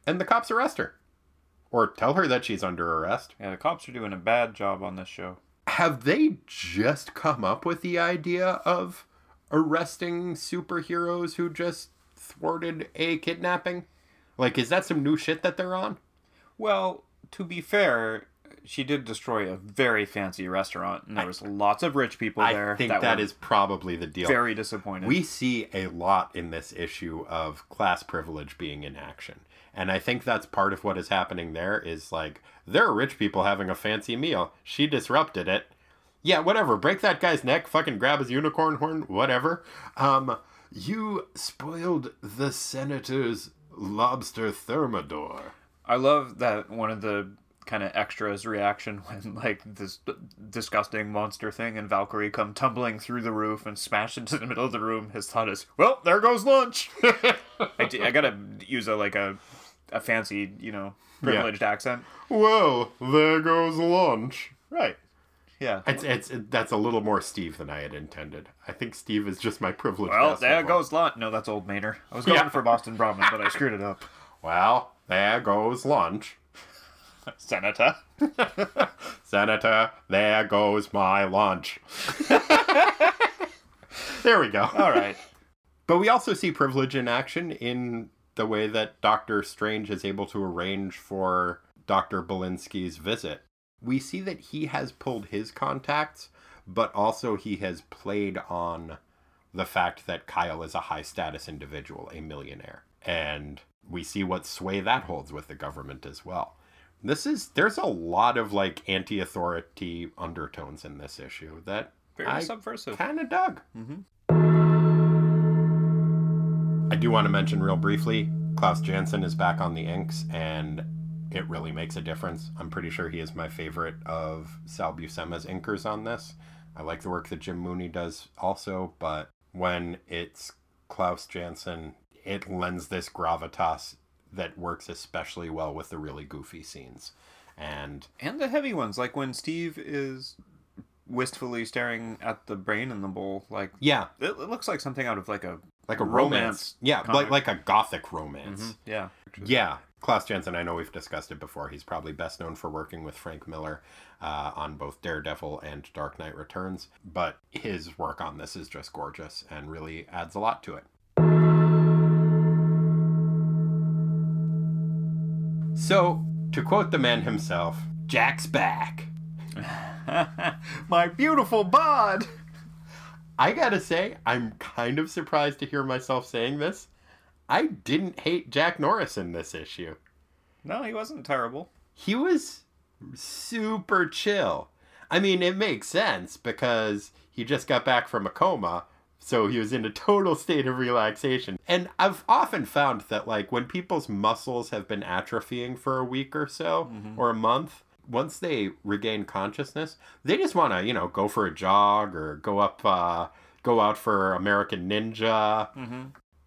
A: And the cops arrest her. Or tell her that she's under arrest.
B: Yeah, the cops are doing a bad job on this show.
A: Have they just come up with the idea of arresting superheroes who just thwarted a kidnapping? Like, is that some new shit that they're on?
B: Well, to be fair, she did destroy a very fancy restaurant, and there was lots of rich people there.
A: I think that
B: were
A: is probably the deal.
B: very disappointed.
A: We see a lot in this issue of class privilege being in action. And I think that's part of what is happening there is like there are rich people having a fancy meal. She disrupted it. Yeah, whatever. Break that guy's neck, fucking grab his unicorn horn, whatever. Um you spoiled the senator's lobster thermidor.
B: I love that one of the kind of extras reaction when like this disgusting monster thing and Valkyrie come tumbling through the roof and smash into the middle of the room. His thought is, "Well, there goes lunch." I, d- I gotta use a like a a fancy, you know, privileged accent.
A: Well, there goes lunch.
B: Right. Yeah.
A: It's, it's that's a little more Steve than I had intended. I think Steve is just my privileged.
B: Well,
A: asshole.
B: there goes lunch. No, that's Old Maynard. I was going
A: Yeah.
B: for Boston Brahmin, but I screwed it up.
A: Well, there goes lunch.
B: Senator.
A: Senator, there goes my lunch. there we go.
B: All right.
A: But we also see privilege in action in the way that Doctor Strange is able to arrange for Dr. Belinsky's visit. We see that he has pulled his contacts, but also he has played on the fact that Kyle is a high status individual, a millionaire. And we see what sway that holds with the government as well. This is there's a lot of like anti-authority undertones in this issue that
B: Very
A: I
B: subversive.
A: kind of dug.
B: Mhm.
A: I do want to mention real briefly Klaus Janson is back on the inks, and it really makes a difference. I'm pretty sure he is my favorite of Sal Buscema's inkers on this. I like the work that Jim Mooney does also, but when it's Klaus Janson, it lends this gravitas that works especially well with the really goofy scenes. And
B: And the heavy ones, like when Steve is wistfully staring at the brain in the bowl. Like
A: yeah,
B: it, it looks like something out of like a
A: like a romance.
B: Romance
A: Yeah,
B: comic.
A: like like a gothic romance. Mm-hmm.
B: yeah.
A: Yeah, Klaus Janson, I know we've discussed it before. He's probably best known for working with Frank Miller uh, on both Daredevil and Dark Knight Returns, but his work on this is just gorgeous and really adds a lot to it. So, to quote the man himself, Jack's back.
B: My beautiful bod.
A: I gotta say, I'm kind of surprised to hear myself saying this. I didn't hate Jack Norris in this issue.
B: No, he wasn't terrible.
A: he was super chill. I mean, it makes sense because he just got back from a coma, so he was in a total state of relaxation. And I've often found that, like, when people's muscles have been atrophying for a week or so, or a month, once they regain consciousness, they just want to, you know, go for a jog or go up, uh, go out for American Ninja.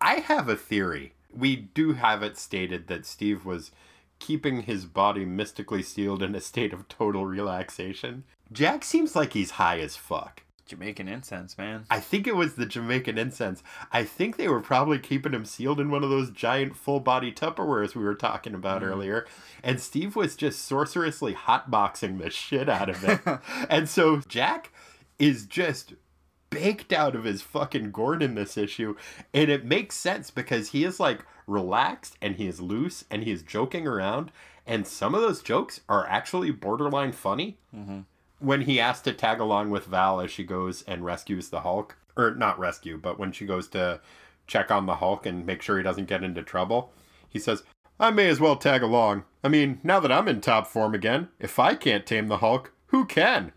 A: I have a theory. We do have it stated that Steve was keeping his body mystically sealed in a state of total relaxation. Jack seems like he's high as fuck.
B: Jamaican incense, man.
A: I think it was the Jamaican incense. I think they were probably keeping him sealed in one of those giant full body Tupperwares we were talking about mm-hmm. earlier. And Steve was just sorcerously hotboxing the shit out of it. and so Jack is just baked out of his fucking gourd in this issue. And it makes sense because he is like relaxed and he is loose and he is joking around. And some of those jokes are actually borderline funny. Mm-hmm. when he asked to tag along with Val as she goes and rescues the Hulk, or not rescue, but when she goes to check on the Hulk and make sure he doesn't get into trouble, he says, I may as well tag along. I mean, now that I'm in top form again, if I can't tame the Hulk, who can?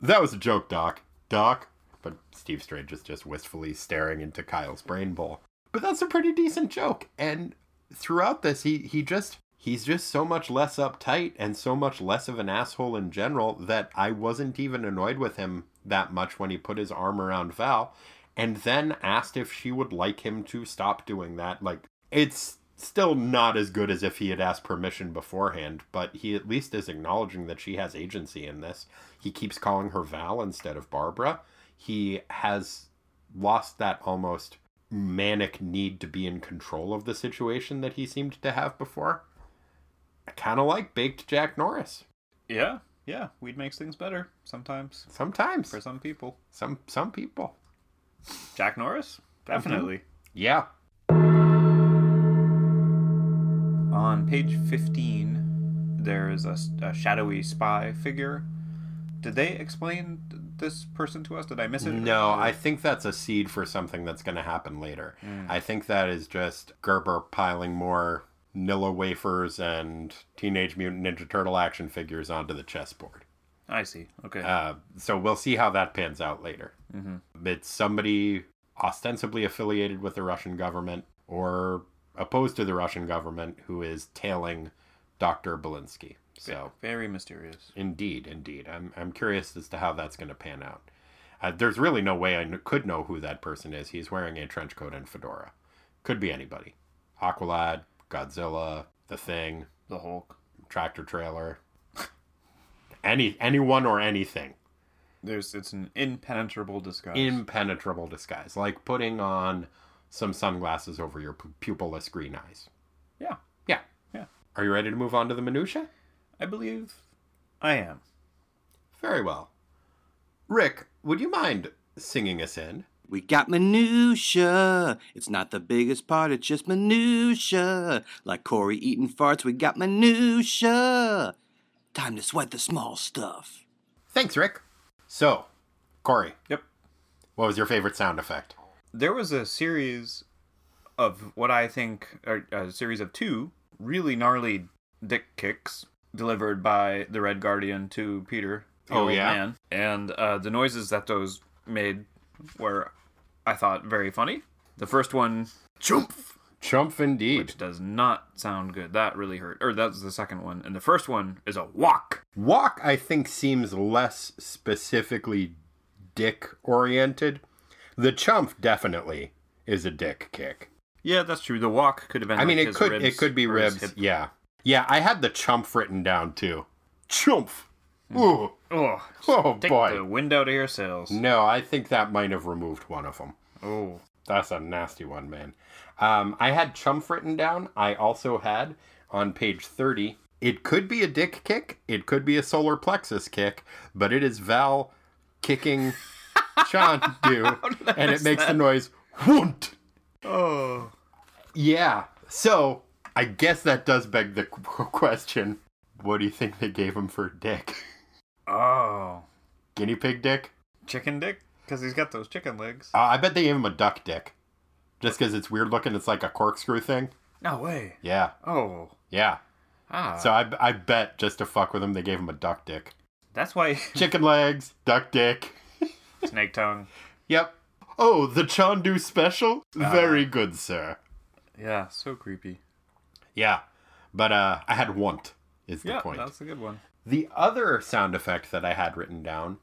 A: That was a joke, Doc. Doc? But Steve Strange is just wistfully staring into Kyle's brain bowl. But that's a pretty decent joke. And throughout this, he, he just he's just so much less uptight and so much less of an asshole in general that I wasn't even annoyed with him that much when he put his arm around Val and then asked if she would like him to stop doing that. Like, it's still not as good as if he had asked permission beforehand, but he at least is acknowledging that she has agency in this. He keeps calling her Val instead of Barbara. He has lost that almost manic need to be in control of the situation that he seemed to have before. I kind of like baked Jack Norris.
B: Yeah, yeah. Weed makes things better sometimes
A: Sometimes.
B: for some people.
A: Some some people.
B: Jack Norris, definitely.
A: Yeah.
B: On page fifteen, there is a, a shadowy spy figure. Did they explain this person to us? Did I miss it?
A: No, I think that's a seed for something that's going to happen later.
B: Mm.
A: I think that is just Gerber piling more Nilla wafers and Teenage Mutant Ninja Turtle action figures onto the chessboard.
B: I see. Okay.
A: Uh, so we'll see how that pans out later.
B: mm-hmm.
A: It's somebody ostensibly affiliated with the Russian government or opposed to the Russian government who is tailing Dr. Belinsky. So,
B: Very mysterious.
A: indeed, indeed. I'm, I'm curious as to how that's going to pan out. Uh, there's really no way I kn- could know who that person is. He's wearing a trench coat and fedora. Could be anybody. Aqualad, Godzilla, The Thing,
B: The Hulk.
A: Tractor Trailer. Any anyone or anything.
B: There's it's an impenetrable disguise.
A: impenetrable disguise, like putting on some sunglasses over your pu- pupilless green eyes.
B: yeah,
A: Yeah.
B: Yeah.
A: Are you ready to move on to the minutia?
B: I believe I am.
A: Very well. Rick, would you mind singing us in?
C: We got minutia. It's not the biggest part, it's just minutia. Like Corey eating farts, we got minutia. Time to sweat the small stuff.
A: Thanks, Rick. So, Corey,
B: Yep.
A: what was your favorite sound effect?
B: There was a series of what I think are a series of two really gnarly dick kicks delivered by the Red Guardian to Peter. the
A: Oh,
B: old
A: yeah?
B: man. and uh, the noises that those made were, I thought, very funny. The first one,
A: chump, chump indeed.
B: which does not sound good, that really hurt. Or that's the second one, and the first one is a walk.
A: Walk, I think, seems less specifically dick oriented. The chump definitely is a dick kick.
B: Yeah, that's true. The walk could have been.
A: I mean,
B: like
A: it could
B: ribs
A: it could be ribs. Yeah, yeah. I had the chump written down too. Chump. Ooh.
B: Oh,
A: Oh
B: take
A: boy.
B: the wind out of your sails.
A: No, I think that might have removed one of them.
B: Oh,
A: That's a nasty one, man. Um, I had chump written down. I also had on page thirty. It could be a dick kick. It could be a solar plexus kick, but it is Val kicking Chondu, and it makes the noise whoont.
B: oh.
A: Yeah. So I guess that does beg the question: What do you think they gave him for dick?
B: Oh.
A: Guinea pig dick?
B: Chicken dick? Because he's got those chicken legs.
A: Uh, I bet they gave him a duck dick, just because it's weird looking. It's like a corkscrew thing.
B: No way.
A: Yeah,
B: Oh.
A: yeah.
B: Ah.
A: So I, I bet just to fuck with him, they gave him a duck dick.
B: that's why
A: Chicken legs, duck dick.
B: snake tongue.
A: Yep. Oh, the Chondu special? Very good, sir.
B: Yeah, so creepy.
A: Yeah. But uh I had want is the
B: yeah,
A: point.
B: that's a good one.
A: The other sound effect that I had written down,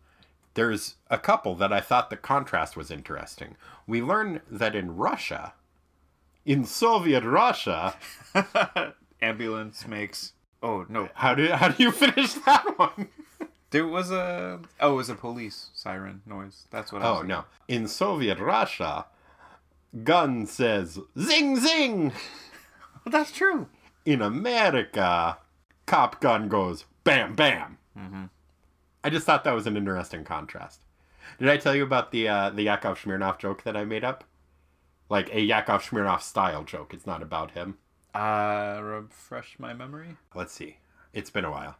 A: there's a couple that I thought the contrast was interesting. We learn that in Russia, in Soviet Russia,
B: Ambulance makes. Oh no,
A: how do how do you finish that one?
B: there was a. Oh, it was a police siren noise. That's what. I was
A: Oh no. In Soviet Russia, gun says zing zing.
B: Well, that's true.
A: In America, cop gun goes bam bam. Mm-hmm. I just thought that was an interesting contrast. Did I tell you about the uh, the Yakov Smirnoff joke that I made up? Like a Yakov Smirnoff style joke. It's not about him.
B: Uh, refresh my memory.
A: Let's see. It's been a while.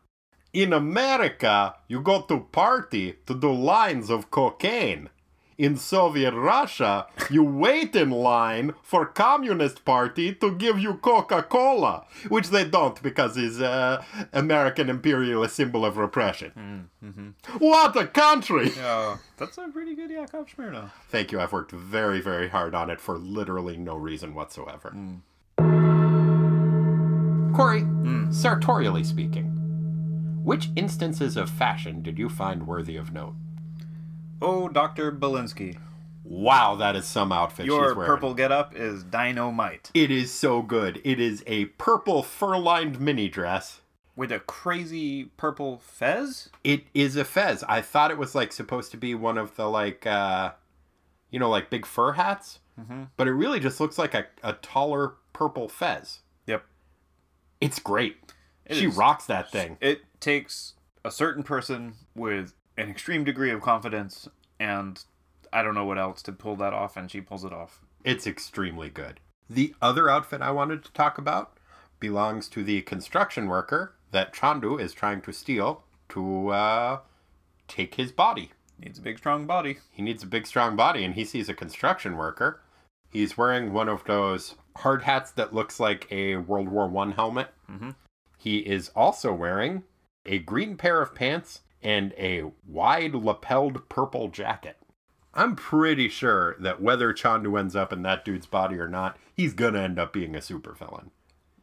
A: In America, you go to party to do lines of cocaine. In Soviet Russia, you wait in line for Communist Party to give you Coca-Cola, which they don't because it's uh, American imperialist symbol of repression. Hmm, mm-hmm. What a country!
B: Oh, that's a pretty good Yakov Smirnoff.
A: Thank you. I've worked very, very hard on it for literally no reason whatsoever. Hmm. Corey, hmm. sartorially speaking, which instances of fashion did you find worthy of note?
B: Oh, Dr. Belinsky.
A: Wow, that is some outfit
B: Your
A: she's wearing.
B: purple getup is dynamite.
A: It is so good. It is a purple fur-lined mini dress.
B: With a crazy purple fez?
A: It is a fez. I thought it was like supposed to be one of the like, uh, you know, like big fur hats,
B: Mhm.
A: but it really just looks like a, a taller purple fez.
B: Yep.
A: It's great.
B: It
A: she
B: is.
A: rocks that thing.
B: It takes a certain person with an extreme degree of confidence and I don't know what else to pull that off, and she pulls it off.
A: It's extremely good. The other outfit I wanted to talk about belongs to the construction worker that Chondu is trying to steal to uh, take his body.
B: Needs a big, strong body.
A: He needs a big, strong body, and he sees a construction worker. He's wearing one of those hard hats that looks like a World War One helmet.
B: Mhm.
A: He is also wearing a green pair of pants and a wide lapelled purple jacket. I'm pretty sure that whether Chondu ends up in that dude's body or not, he's gonna end up being a supervillain.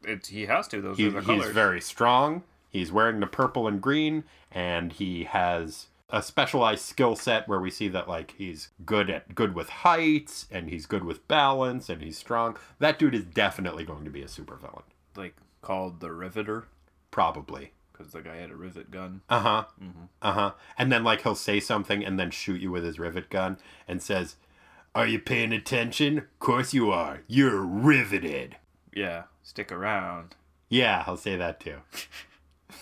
B: It, he has to. Those
A: He,
B: are the
A: he's very strong. He's wearing the purple and green, and he has a specialized skill set where we see that like he's good at good with heights, and he's good with balance, and he's strong. That dude is definitely going to be a supervillain,
B: like called the Riveter
A: probably.
B: Because the guy had a rivet gun.
A: Uh huh.
B: Mm-hmm.
A: Uh huh. And then like he'll say something and then shoot you with his rivet gun and says, "Are you paying attention? Of course you are. You're riveted."
B: Yeah, stick around.
A: Yeah, I'll say that too.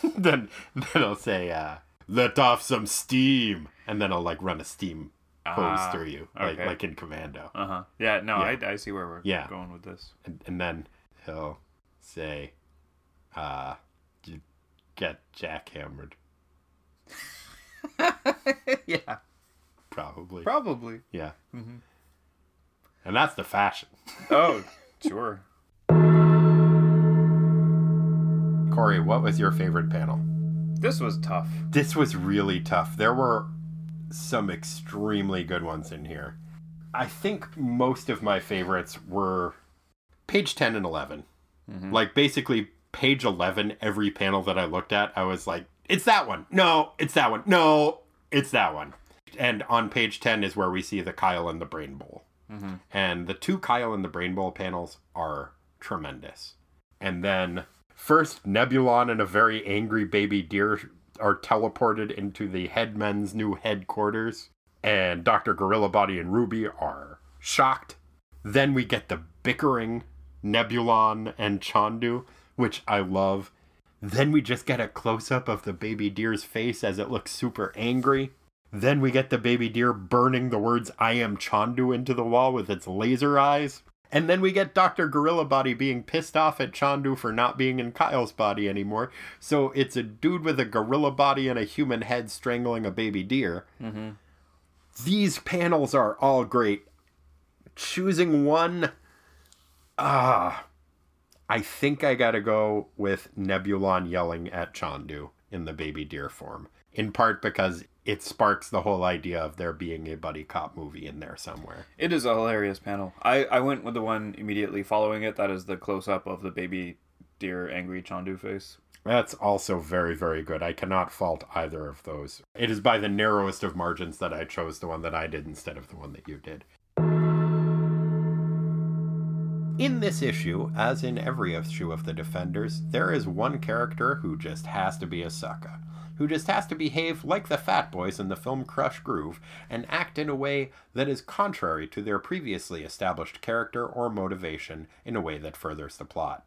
A: then then I'll say, uh, let off some steam. And then I'll like run a steam hose
B: Ah,
A: through you. Like
B: okay.
A: like in commando.
B: Uh huh. Yeah, no,
A: Yeah.
B: I, I see where we're
A: Yeah.
B: going with this.
A: And, and then he'll say, uh "You get jackhammered.
B: yeah,
A: Probably.
B: probably.
A: yeah.
B: Mhm.
A: And that's the fashion.
B: Oh, sure.
A: Corey, what was your favorite panel?
B: This was tough.
A: This was really tough. There were some extremely good ones in here. I think most of my favorites were page 10 and 11.
B: Mhm.
A: Like basically page 11 every panel that I looked at, I was like, it's that one. No, it's that one. No, it's that one. And on page 10 is where we see the Kyle and the Brain Bowl.
B: Mhm.
A: And the two Kyle and the Brain Bowl panels are tremendous. And then first Nebulon and a very angry baby deer are teleported into the headmen's new headquarters. And Dr. Gorilla Body and Ruby are shocked. Then we get the bickering Nebulon and Chondu, which I love. Then we just get a close up of the baby deer's face as it looks super angry. Then we get the baby deer burning the words I am Chondu into the wall with its laser eyes. And then we get Dr. Gorilla Body being pissed off at Chondu for not being in Kyle's body anymore. So it's a dude with a gorilla body and a human head strangling a baby deer.
B: Mhm.
A: These panels are all great. Choosing one, ah, I think I gotta go with Nebulon yelling at Chondu in the baby deer form. In part because it sparks the whole idea of there being a buddy cop movie in there somewhere.
B: It is a hilarious panel. I, I went with the one immediately following it. That is the close up of the baby deer angry Chondu face.
A: That's also very, very good. I cannot fault either of those. It is by the narrowest of margins that I chose the one that I did instead of the one that you did. In this issue, as in every issue of the Defenders, there is one character who just has to be a sucker. Who just has to behave like the fat boys in the film Krush Groove and act in a way that is contrary to their previously established character or motivation in a way that furthers the plot.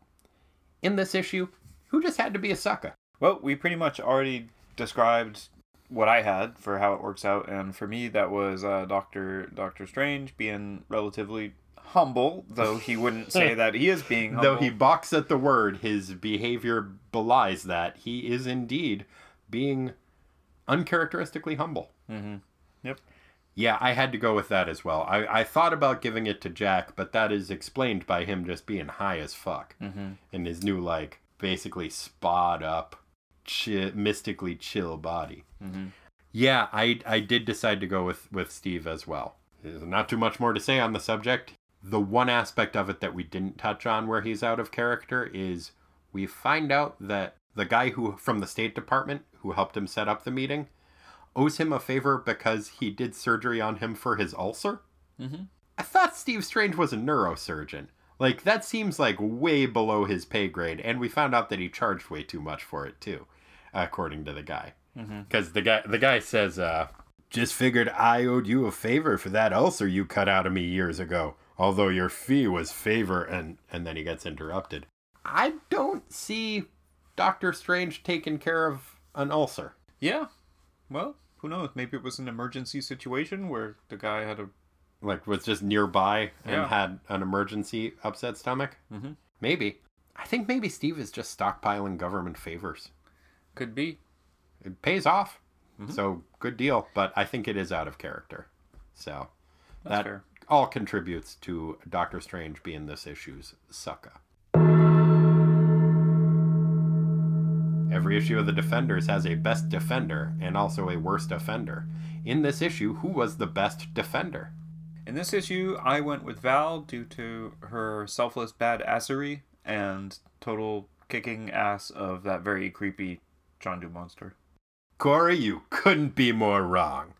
A: In this issue, who just had to be a sucker?
B: Well, we pretty much already described what I had for how it works out, and for me, that was uh, Doctor Doctor Strange being relatively humble, though he wouldn't say that he is being humble.
A: Though he balks at the word, his behavior belies that. He is indeed being uncharacteristically humble.
B: Mm-hmm. Yep.
A: Yeah, I had to go with that as well. I, I thought about giving it to Jack, but that is explained by him just being high as fuck
B: Mm-hmm.
A: in his new, like, basically spot up, chi- mystically chill body.
B: Mm-hmm.
A: Yeah, I I did decide to go with with Steve as well. There's not too much more to say on the subject. The one aspect of it that we didn't touch on where he's out of character is we find out that the guy who from the State Department who helped him set up the meeting owes him a favor because he did surgery on him for his ulcer.
B: Mm-hmm.
A: I thought Steve Strange was a neurosurgeon. Like that seems like way below his pay grade, and we found out that he charged way too much for it too, according to the guy. Because the guy, the guy says, uh, "Just figured I owed you a favor for that ulcer you cut out of me years ago. Although your fee was favor," and and then he gets interrupted. I don't see Doctor Strange taking care of an ulcer.
B: Yeah. Well, who knows? Maybe it was an emergency situation where the guy had a.
A: Like was just nearby and
B: Yeah.
A: had an emergency upset stomach.
B: Mhm.
A: Maybe. I think maybe Steve is just stockpiling government favors.
B: Could be.
A: It pays off. So good deal, but I think it is out of character. So
B: That's
A: that
B: fair.
A: All contributes to Doctor Strange being this issue's sucker. Every issue of the Defenders has a best defender and also a worst offender. In this issue, who was the best defender?
B: In this issue, I went with Val due to her selfless badassery and total kicking ass of that very creepy Chondu monster.
A: Corey, you couldn't be more wrong.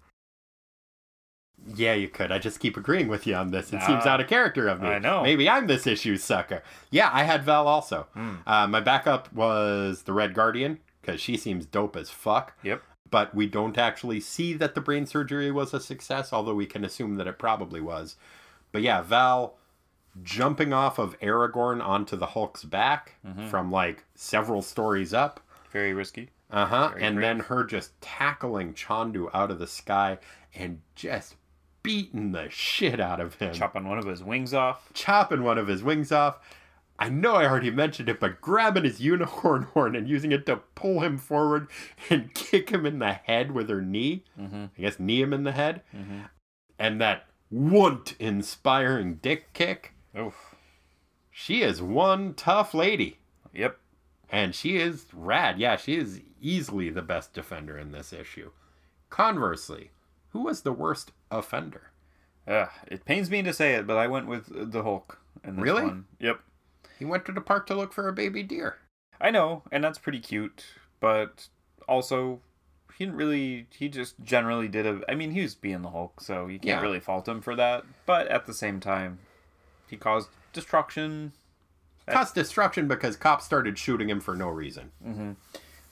A: Yeah, you could. I just keep agreeing with you on this. It seems out of character of me.
B: I know.
A: Maybe I'm this issue sucker. Yeah, I had Val also.
B: Hmm.
A: Uh, my backup was the Red Guardian because she seems dope as fuck.
B: Yep.
A: But we don't actually see that the brain surgery was a success, although we can assume that it probably was. But yeah, Val jumping off of Aragorn onto the Hulk's back
B: Mm-hmm.
A: from like several stories up.
B: Very risky.
A: Uh huh. And
B: brave.
A: then her just tackling Chondu out of the sky and just beating the shit out of him.
B: Chopping one of his wings off.
A: Chopping one of his wings off. I know I already mentioned it, but grabbing his unicorn horn and using it to pull him forward and kick him in the head with her knee.
B: Mm-hmm.
A: I guess knee him in the head.
B: Mm-hmm.
A: And that want inspiring dick kick.
B: Oof.
A: She is one tough lady.
B: Yep.
A: And she is rad. Yeah, she is easily the best defender in this issue. Conversely, who was the worst offender?
B: Ugh, it pains me to say it, but I went with the Hulk in this
A: Really?
B: one. Yep.
A: He went to the park to look for a baby deer.
B: I know, and that's pretty cute, but also he didn't really he just generally did a I mean, he was being the Hulk, so you can't
A: Yeah.
B: really fault him for that, but at the same time, he caused destruction.
A: Caused destruction because cops started shooting him for no reason. Mm-hmm.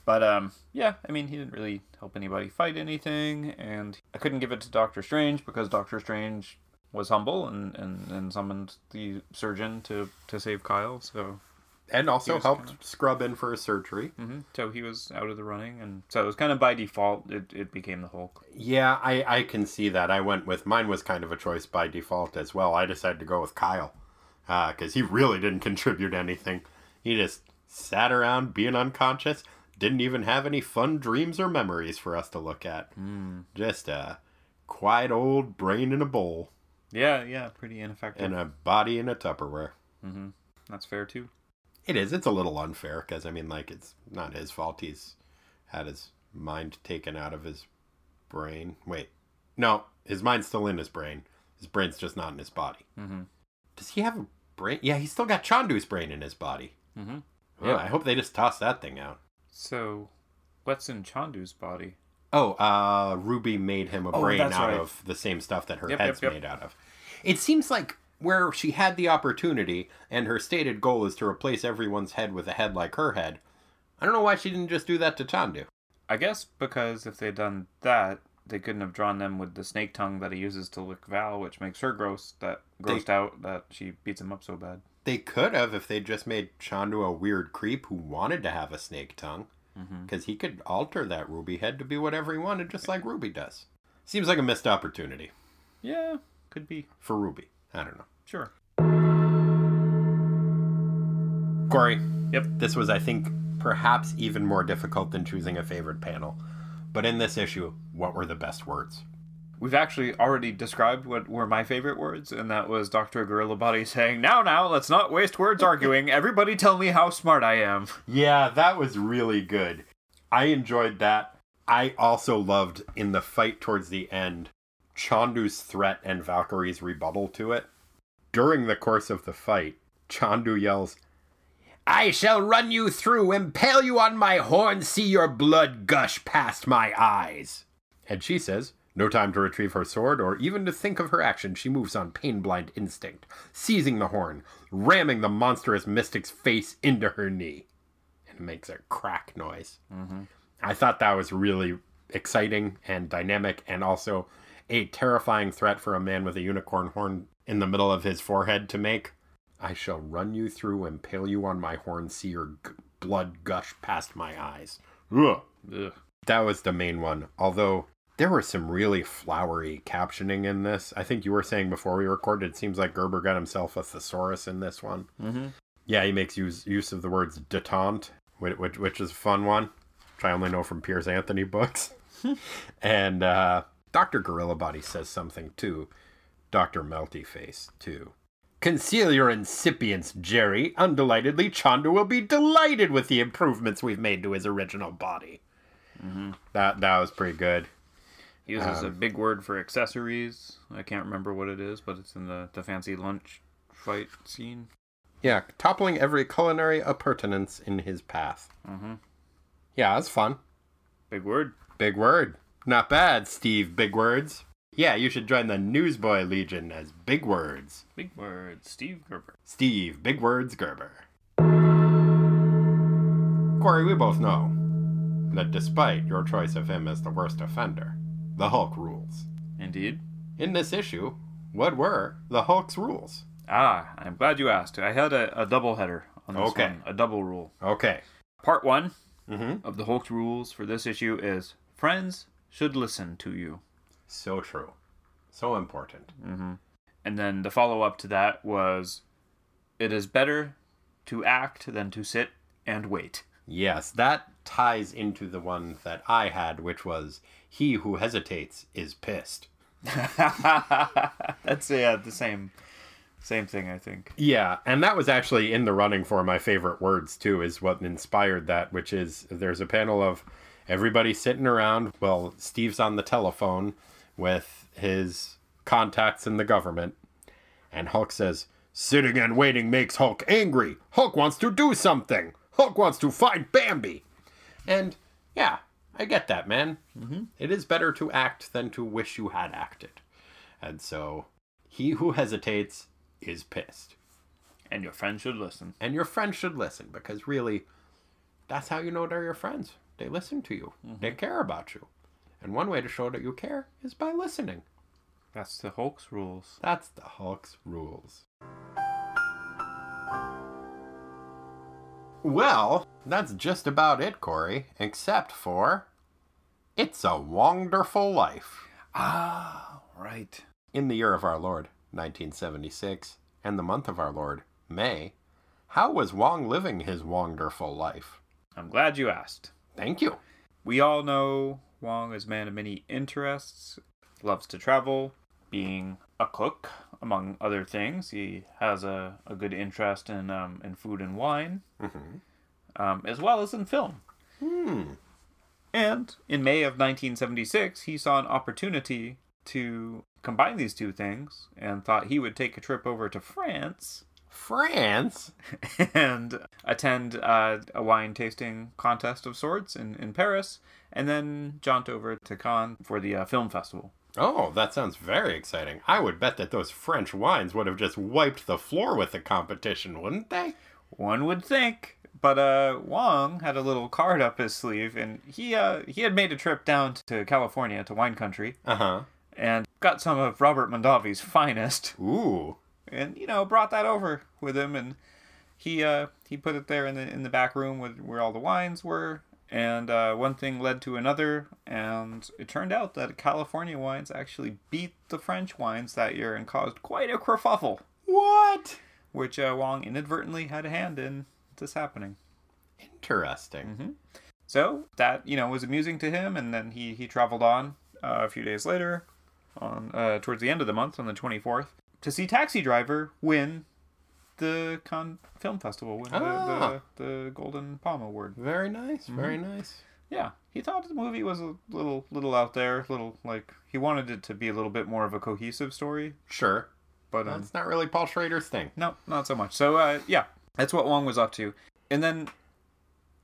B: But um yeah, I mean, he didn't really help anybody fight anything and I couldn't give it to Doctor Strange because Doctor Strange was humble and, and, and summoned the surgeon to, to save Kyle, so
A: And also
B: He
A: helped
B: kinda-
A: scrub in for a surgery.
B: hmm so he was out of the running and so it was kind of by default it, it became the Hulk.
A: Yeah, I, I can see that. I went with mine was kind of a choice by default as well. I decided to go with Kyle because he really didn't contribute anything. He just sat around being unconscious, didn't even have any fun dreams or memories for us to look at. Just a quiet old brain in a bowl
B: Yeah, yeah, pretty ineffective.
A: and a body in a Tupperware.
B: hmm That's fair too.
A: It is. It's a little unfair because I mean, like, it's not his fault. He's had his mind taken out of his brain. Wait, no, his mind's still in his brain. His brain's just not in his body.
B: Mhm.
A: Does he have a brain? Yeah, he's still got Chondu's brain in his body.
B: Mhm.
A: Oh,
B: Yeah.
A: I hope they just toss that thing out.
B: So, what's in Chondu's body?
A: Oh, uh, Ruby made him a
B: Oh,
A: brain out
B: right.
A: of the same stuff that her
B: Yep,
A: head's
B: yep, yep.
A: made out of. It seems like where she had the opportunity and her stated goal is to replace everyone's head with a head like her head. I don't know why she didn't just do that to Chondu.
B: I guess because if they'd done that, they couldn't have drawn them with the snake tongue that he uses to lick Val, which makes her gross. That grossed out that she beats him up so bad.
A: They could have if they just made Chondu a weird creep who wanted to have a snake tongue.
B: Mm-hmm.
A: Because he could alter that Ruby head to be whatever he wanted, just like Ruby does. Seems like a missed opportunity
B: Yeah, could be.
A: for Ruby. I don't know.
B: Sure.
A: Corey,
B: Yep.
A: this was, I think, perhaps even more difficult than choosing a favorite panel. But in this issue, what were the best words?
B: We've actually already described what were my favorite words, and that was Dr. Gorilla Body saying, Now, now, let's not waste words arguing. Everybody tell me how smart I am.
A: Yeah, that was really good. I enjoyed that. I also loved in the fight towards the end Chondu's threat and Valkyrie's rebuttal to it. During the course of the fight, Chondu yells, I shall run you through, impale you on my horn, see your blood gush past my eyes. And she says, no time to retrieve her sword or even to think of her action, she moves on pain blind instinct, seizing the horn, ramming the monstrous mystic's face into her knee. And it makes a crack noise.
B: Mm-hmm.
A: I thought that was really exciting and dynamic and also a terrifying threat for a man with a unicorn horn in the middle of his forehead to make. I shall run you through, impale you on my horn, see your g- blood gush past my eyes. Ugh.
B: Ugh.
A: That was the main one. Although there was some really flowery captioning in this. I think you were saying before we recorded, it seems like Gerber got himself a thesaurus in this one.
B: Mm-hmm.
A: Yeah, he makes use use of the words detente, which, which, which is a fun one, which I only know from Piers Anthony books. and uh, Dr. Gorilla Body says something too. Dr. Melty Face, too. Conceal your incipience, Jerry. Undelightedly, Chondu will be delighted with the improvements we've made to his original body.
B: Mm-hmm.
A: That that was pretty good.
B: He uses a
A: Um,
B: big word for accessories. I can't remember what it is, but it's in the, the fancy lunch fight scene.
A: Yeah, toppling every culinary appurtenance in his path.
B: Mm-hmm.
A: Yeah, that's fun.
B: Big word.
A: Big word. Not bad, Steve Big Words. Yeah, you should join the Newsboy Legion as Big Words.
B: Big Words, Steve Gerber.
A: Steve Big Words Gerber. Corey, we both know that despite your choice of him as the worst offender, the Hulk rules.
B: Indeed.
A: In this issue, what were the Hulk's rules?
B: Ah, I'm glad you asked. I had a, a double header on this
A: Okay.
B: one. A double rule.
A: Okay.
B: Part one
A: Mm-hmm.
B: of the Hulk's rules for this issue is friends should listen to you.
A: So true. So important.
B: Mm-hmm. And then the follow up to that was it is better to act than to sit and wait.
A: Yes, that ties into the one that I had, which was he who hesitates is pissed.
B: That's yeah, the same same thing I think.
A: Yeah, and that was actually in the running for my favorite words too, is what inspired that, which is there's a panel of everybody sitting around. Well, Steve's on the telephone with his contacts in the government, and Hulk says, Sitting and waiting makes Hulk angry. Hulk wants to do something. Hulk wants to find Bambi. And yeah, I get that, man. Mm-hmm. is better to act than to wish you had acted. And so, he who hesitates is pissed.
B: And your friend should listen.
A: And your friends should listen because really, that's how you know they're your friends. They listen to you, they care about you. And one way to show that you care is by listening.
B: That's the Hulk's rules.
A: That's the Hulk's rules. Well, that's just about it, Corey, except for It's a Wonderful Life.
B: Ah, right.
A: In the year of our Lord, 1976, and the month of our Lord, May, how was Wong living his wonderful life?
B: I'm glad you asked.
A: Thank you.
B: We all know Wong is a man of many interests, loves to travel, being a cook, among other things. He has a, a good interest in um, in food and wine,
A: Mm-hmm.
B: um, as well as in film.
A: Hmm.
B: And in May of 1976, he saw an opportunity to combine these two things and thought he would take a trip over to France
A: France?
B: and attend uh, a wine tasting contest of sorts in, in Paris, and then jaunt over to Cannes for the uh, film festival.
A: Oh, that sounds very exciting. I would bet that those French wines would have just wiped the floor with the competition, wouldn't they?
B: One would think. But uh, Wong had a little card up his sleeve, and he uh, he had made a trip down to California to wine country
A: Uh huh.
B: and got some of Robert Mondavi's finest,
A: Ooh.
B: and you know brought that over with him, and he uh, he put it there in the in the back room where, where all the wines were, and uh, one thing led to another, and it turned out that California wines actually beat the French wines that year and caused quite a kerfuffle,
A: What?
B: which uh, Wong inadvertently had a hand in this happening.
A: Interesting.
B: So that you know was amusing to him, and then he he traveled on uh, a few days later, on uh, towards the end of the month on the twenty fourth, to see Taxi Driver win the Cannes Film Festival, win
A: Ah.
B: the, the the Golden Palm Award.
A: Very nice. Very nice.
B: Yeah, he thought the movie was a little little out there, a little like he wanted it to be a little bit more of a cohesive story,
A: Sure.
B: but um,
A: That's not really Paul Schrader's thing.
B: No, not so much. So uh, yeah, that's what Wong was up to. And then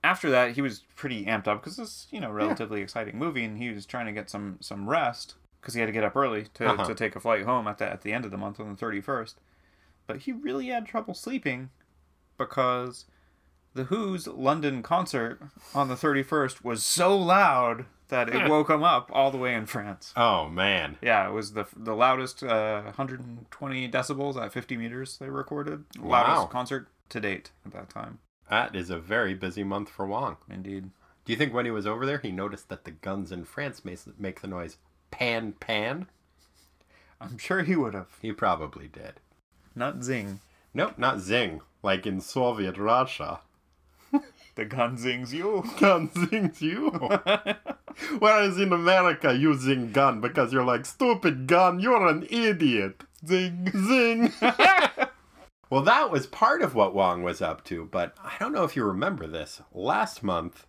B: after that, he was pretty amped up because this, you know, relatively exciting movie, and he was trying to get some some rest because he had to get up early to,
A: Uh-huh.
B: to take a flight home at the at the end of the month on the thirty first. But he really had trouble sleeping because the Who's London concert on the thirty first was so loud that it woke him up all the way in France.
A: Oh man.
B: Yeah, it was the the loudest uh, 120 decibels at 50 meters they recorded.
A: Wow.
B: Loudest concert to date at that time.
A: That is a very busy month for Wong.
B: Indeed.
A: Do you think when he was over there, he noticed that the guns in France make the noise pan pan?
B: I'm sure he would have.
A: He probably did.
B: Not zing.
A: Nope, not zing, like in Soviet Russia.
B: The gun zings you.
A: Gun zings you. Whereas in America, you zing gun because you're like, stupid gun, you're an idiot.
B: Zing.
A: Zing. well, that was part of what Wong was up to, but I don't know if you remember this. Last month,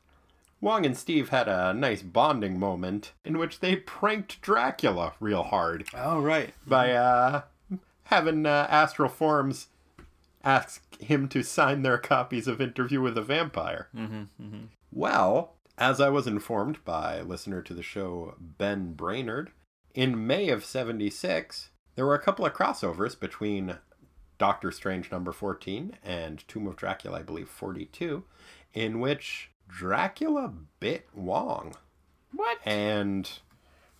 A: Wong and Steve had a nice bonding moment in which they pranked Dracula real hard
B: Oh, right.
A: by uh, having uh, Astral Forms ask him to sign their copies of Interview with a Vampire.
B: Mm-hmm,
A: Well, as I was informed by listener to the show Ben Brainerd, in May of 76, there were a couple of crossovers between Doctor Strange number 14 and Tomb of Dracula, I believe 42, in which Dracula bit Wong
B: What?
A: and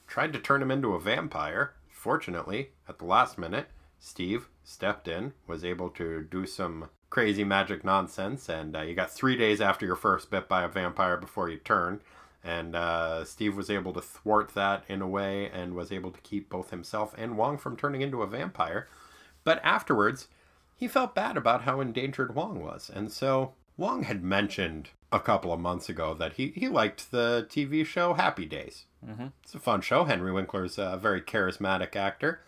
A: tried to turn him into a vampire. Fortunately, at the last minute, Steve stepped in, was able to do some crazy magic nonsense, and uh, you got three days after your first bit by a vampire before you turn. And uh, Steve was able to thwart that in a way and was able to keep both himself and Wong from turning into a vampire. But afterwards, he felt bad about how endangered Wong was. And so Wong had mentioned a couple of months ago that he, he liked the TV show Happy Days.
B: Mhm.
A: It's a fun show. Henry Winkler's a very charismatic actor.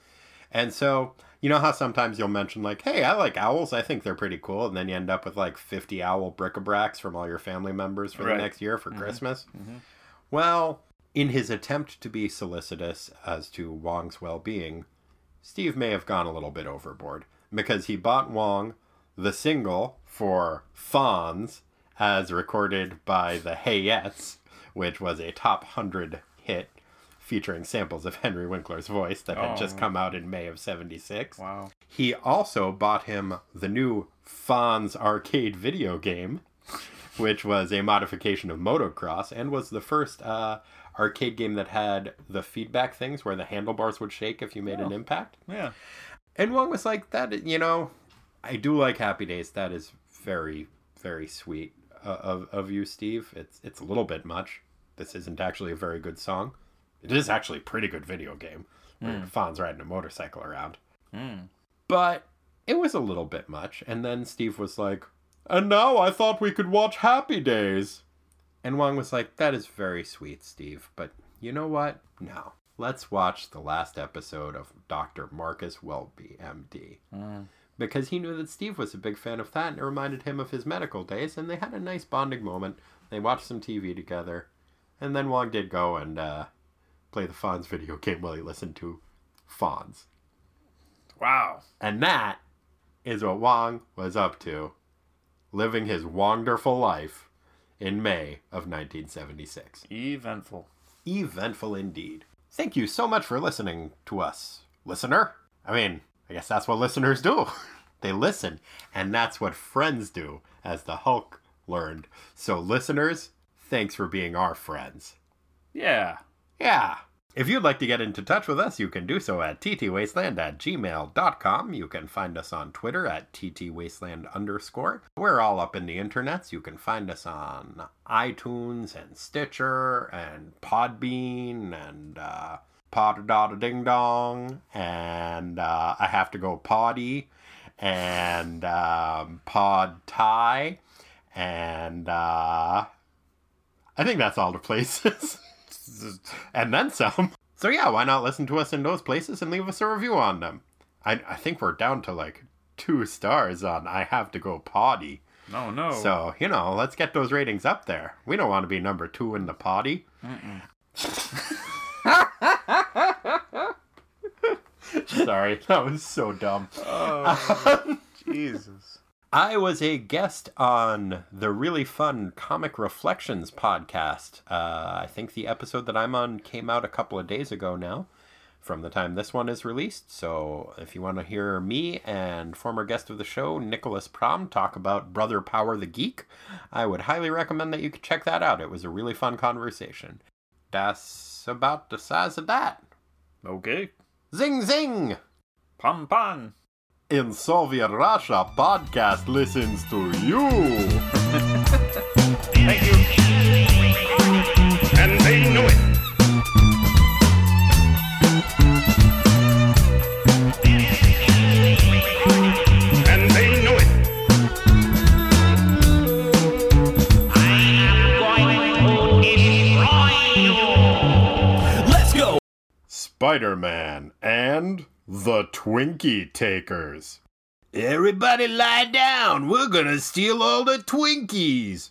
A: And so, you know how sometimes you'll mention, like, hey, I like owls. I think they're pretty cool. And then you end up with like 50 owl bric-a-bracs from all your family members for
B: Right.
A: the next year for mm-hmm. Christmas. Mm-hmm. Well, in his attempt to be solicitous as to Wong's well being, Steve may have gone a little bit overboard because he bought Wong the single for Fonz as recorded by the Heyettes, which was a top 100 hit featuring samples of Henry Winkler's voice that had just
B: Oh.
A: come out in May of 76.
B: Wow.
A: He also bought him the new Fonz arcade video game, which was a modification of Motocross and was the first uh, arcade game that had the feedback things where the handlebars would shake if you made an
B: Oh.
A: impact.
B: Yeah.
A: And Wong was like, "That you know, I do like Happy Days. That is very, very sweet uh, of of you, Steve. It's it's a little bit much. This isn't actually a very good song. It is actually a pretty good video game. Where Fonz riding a motorcycle around,
B: Mm.
A: but it was a little bit much. And then Steve was like, "And now I thought we could watch Happy Days." And Wong was like, "That is very sweet, Steve, but you know what? No." Let's watch the last episode of Dr. Marcus Welby, MD
B: Mm.
A: because he knew that Steve was a big fan of that and it reminded him of his medical days and they had a nice bonding moment. They watched some TV together. And then Wong did go and uh, play the Fonz video game while he listened to Fonz.
B: Wow.
A: And that is what Wong was up to, living his wonderful life in May of 1976.
B: Eventful.
A: Eventful indeed. Thank you so much for listening to us, listener. I mean, I guess that's what listeners do. they listen, and that's what friends do, as the Hulk learned. So, listeners, thanks for being our friends.
B: Yeah.
A: Yeah. If you'd like to get into touch with us, you can do so at ttwasteland at gmail.com. You can find us on Twitter at ttwasteland underscore. We're all up in the internets. You can find us on iTunes and Stitcher and Podbean and uh, Pod Ding Dong and uh, I Have to Go Poddy and um, Pod Tie And uh, I think that's all the places. and then some. So yeah, why not listen to us in those places and leave us a review on them? I, I think we're down to like two stars on I Have to Go Potty.
B: No, no.
A: So, you know, let's get those ratings up there. We don't want to be number two in the potty. Sorry, that was so dumb.
B: oh, Jesus.
A: I was a guest on the really fun Comic Reflections podcast. Uh, I think the episode that I'm on came out a couple of days ago now, from the time this one is released. So if you want to hear me and former guest of the show, Nicholas Prom, talk about Brother Power the Geek, I would highly recommend that you check that out. It was a really fun conversation. That's about the size of that.
B: Okay.
A: Zing zing!
B: Pom pom.
A: In Soviet Russia, podcast listens to you.
B: Thank you.
D: and they know it. And they know it.
C: Let's go!
A: Spider Man and the Twinkie Takers.
C: Everybody lie down. We're gonna steal all the Twinkies.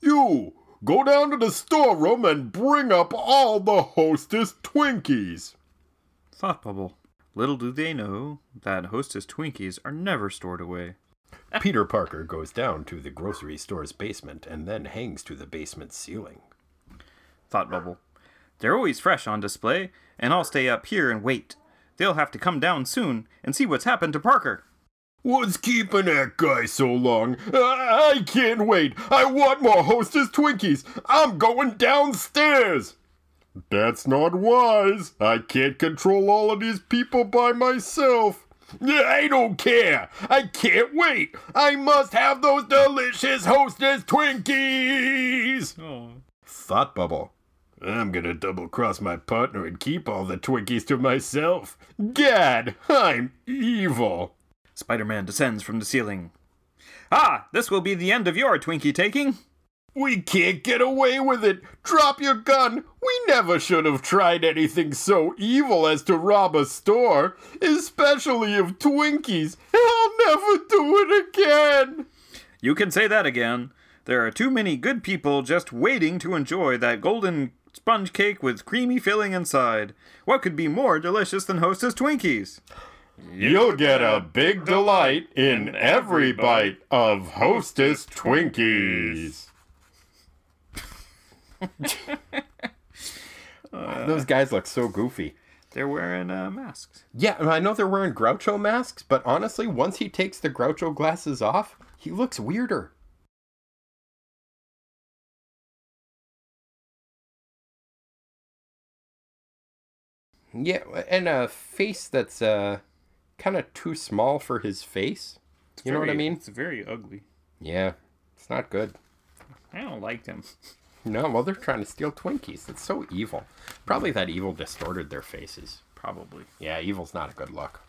A: You go down to the storeroom and bring up all the hostess Twinkies.
B: Thought bubble. Little do they know that Hostess Twinkies are never stored away.
A: Peter Parker goes down to the grocery store's basement and then hangs to the basement ceiling.
B: Thought bubble. They're always fresh on display, and I'll stay up here and wait. They'll have to come down soon and see what's happened to Parker.
A: What's keeping that guy so long? I, I can't wait. I want more Hostess Twinkies. I'm going downstairs. That's not wise. I can't control all of these people by myself. I don't care. I can't wait. I must have those delicious Hostess Twinkies.
B: Oh.
A: Thought bubble. I'm gonna double cross my partner and keep all the Twinkies to myself. Gad, I'm evil.
B: Spider Man descends from the ceiling. Ah, this will be the end of your Twinkie taking.
A: We can't get away with it. Drop your gun. We never should have tried anything so evil as to rob a store, especially of Twinkies. I'll never do it again.
B: You can say that again. There are too many good people just waiting to enjoy that golden sponge cake with creamy filling inside. What could be more delicious than Hostess Twinkies?
A: You'll get a big delight in every bite of Hostess Twinkies. Those guys look so goofy.
B: They're wearing uh, masks.
A: Yeah, I know they're wearing Groucho masks, but honestly, once he takes the Groucho glasses off, he looks weirder. Yeah, and a face that's uh kind of too small for his face. You know what I mean?
B: It's very ugly.
A: Yeah, it's not good.
B: I don't like them.
A: No, well, they're trying to steal Twinkies. It's so evil. Probably that evil distorted their faces.
B: Probably.
A: Yeah, evil's not a good look.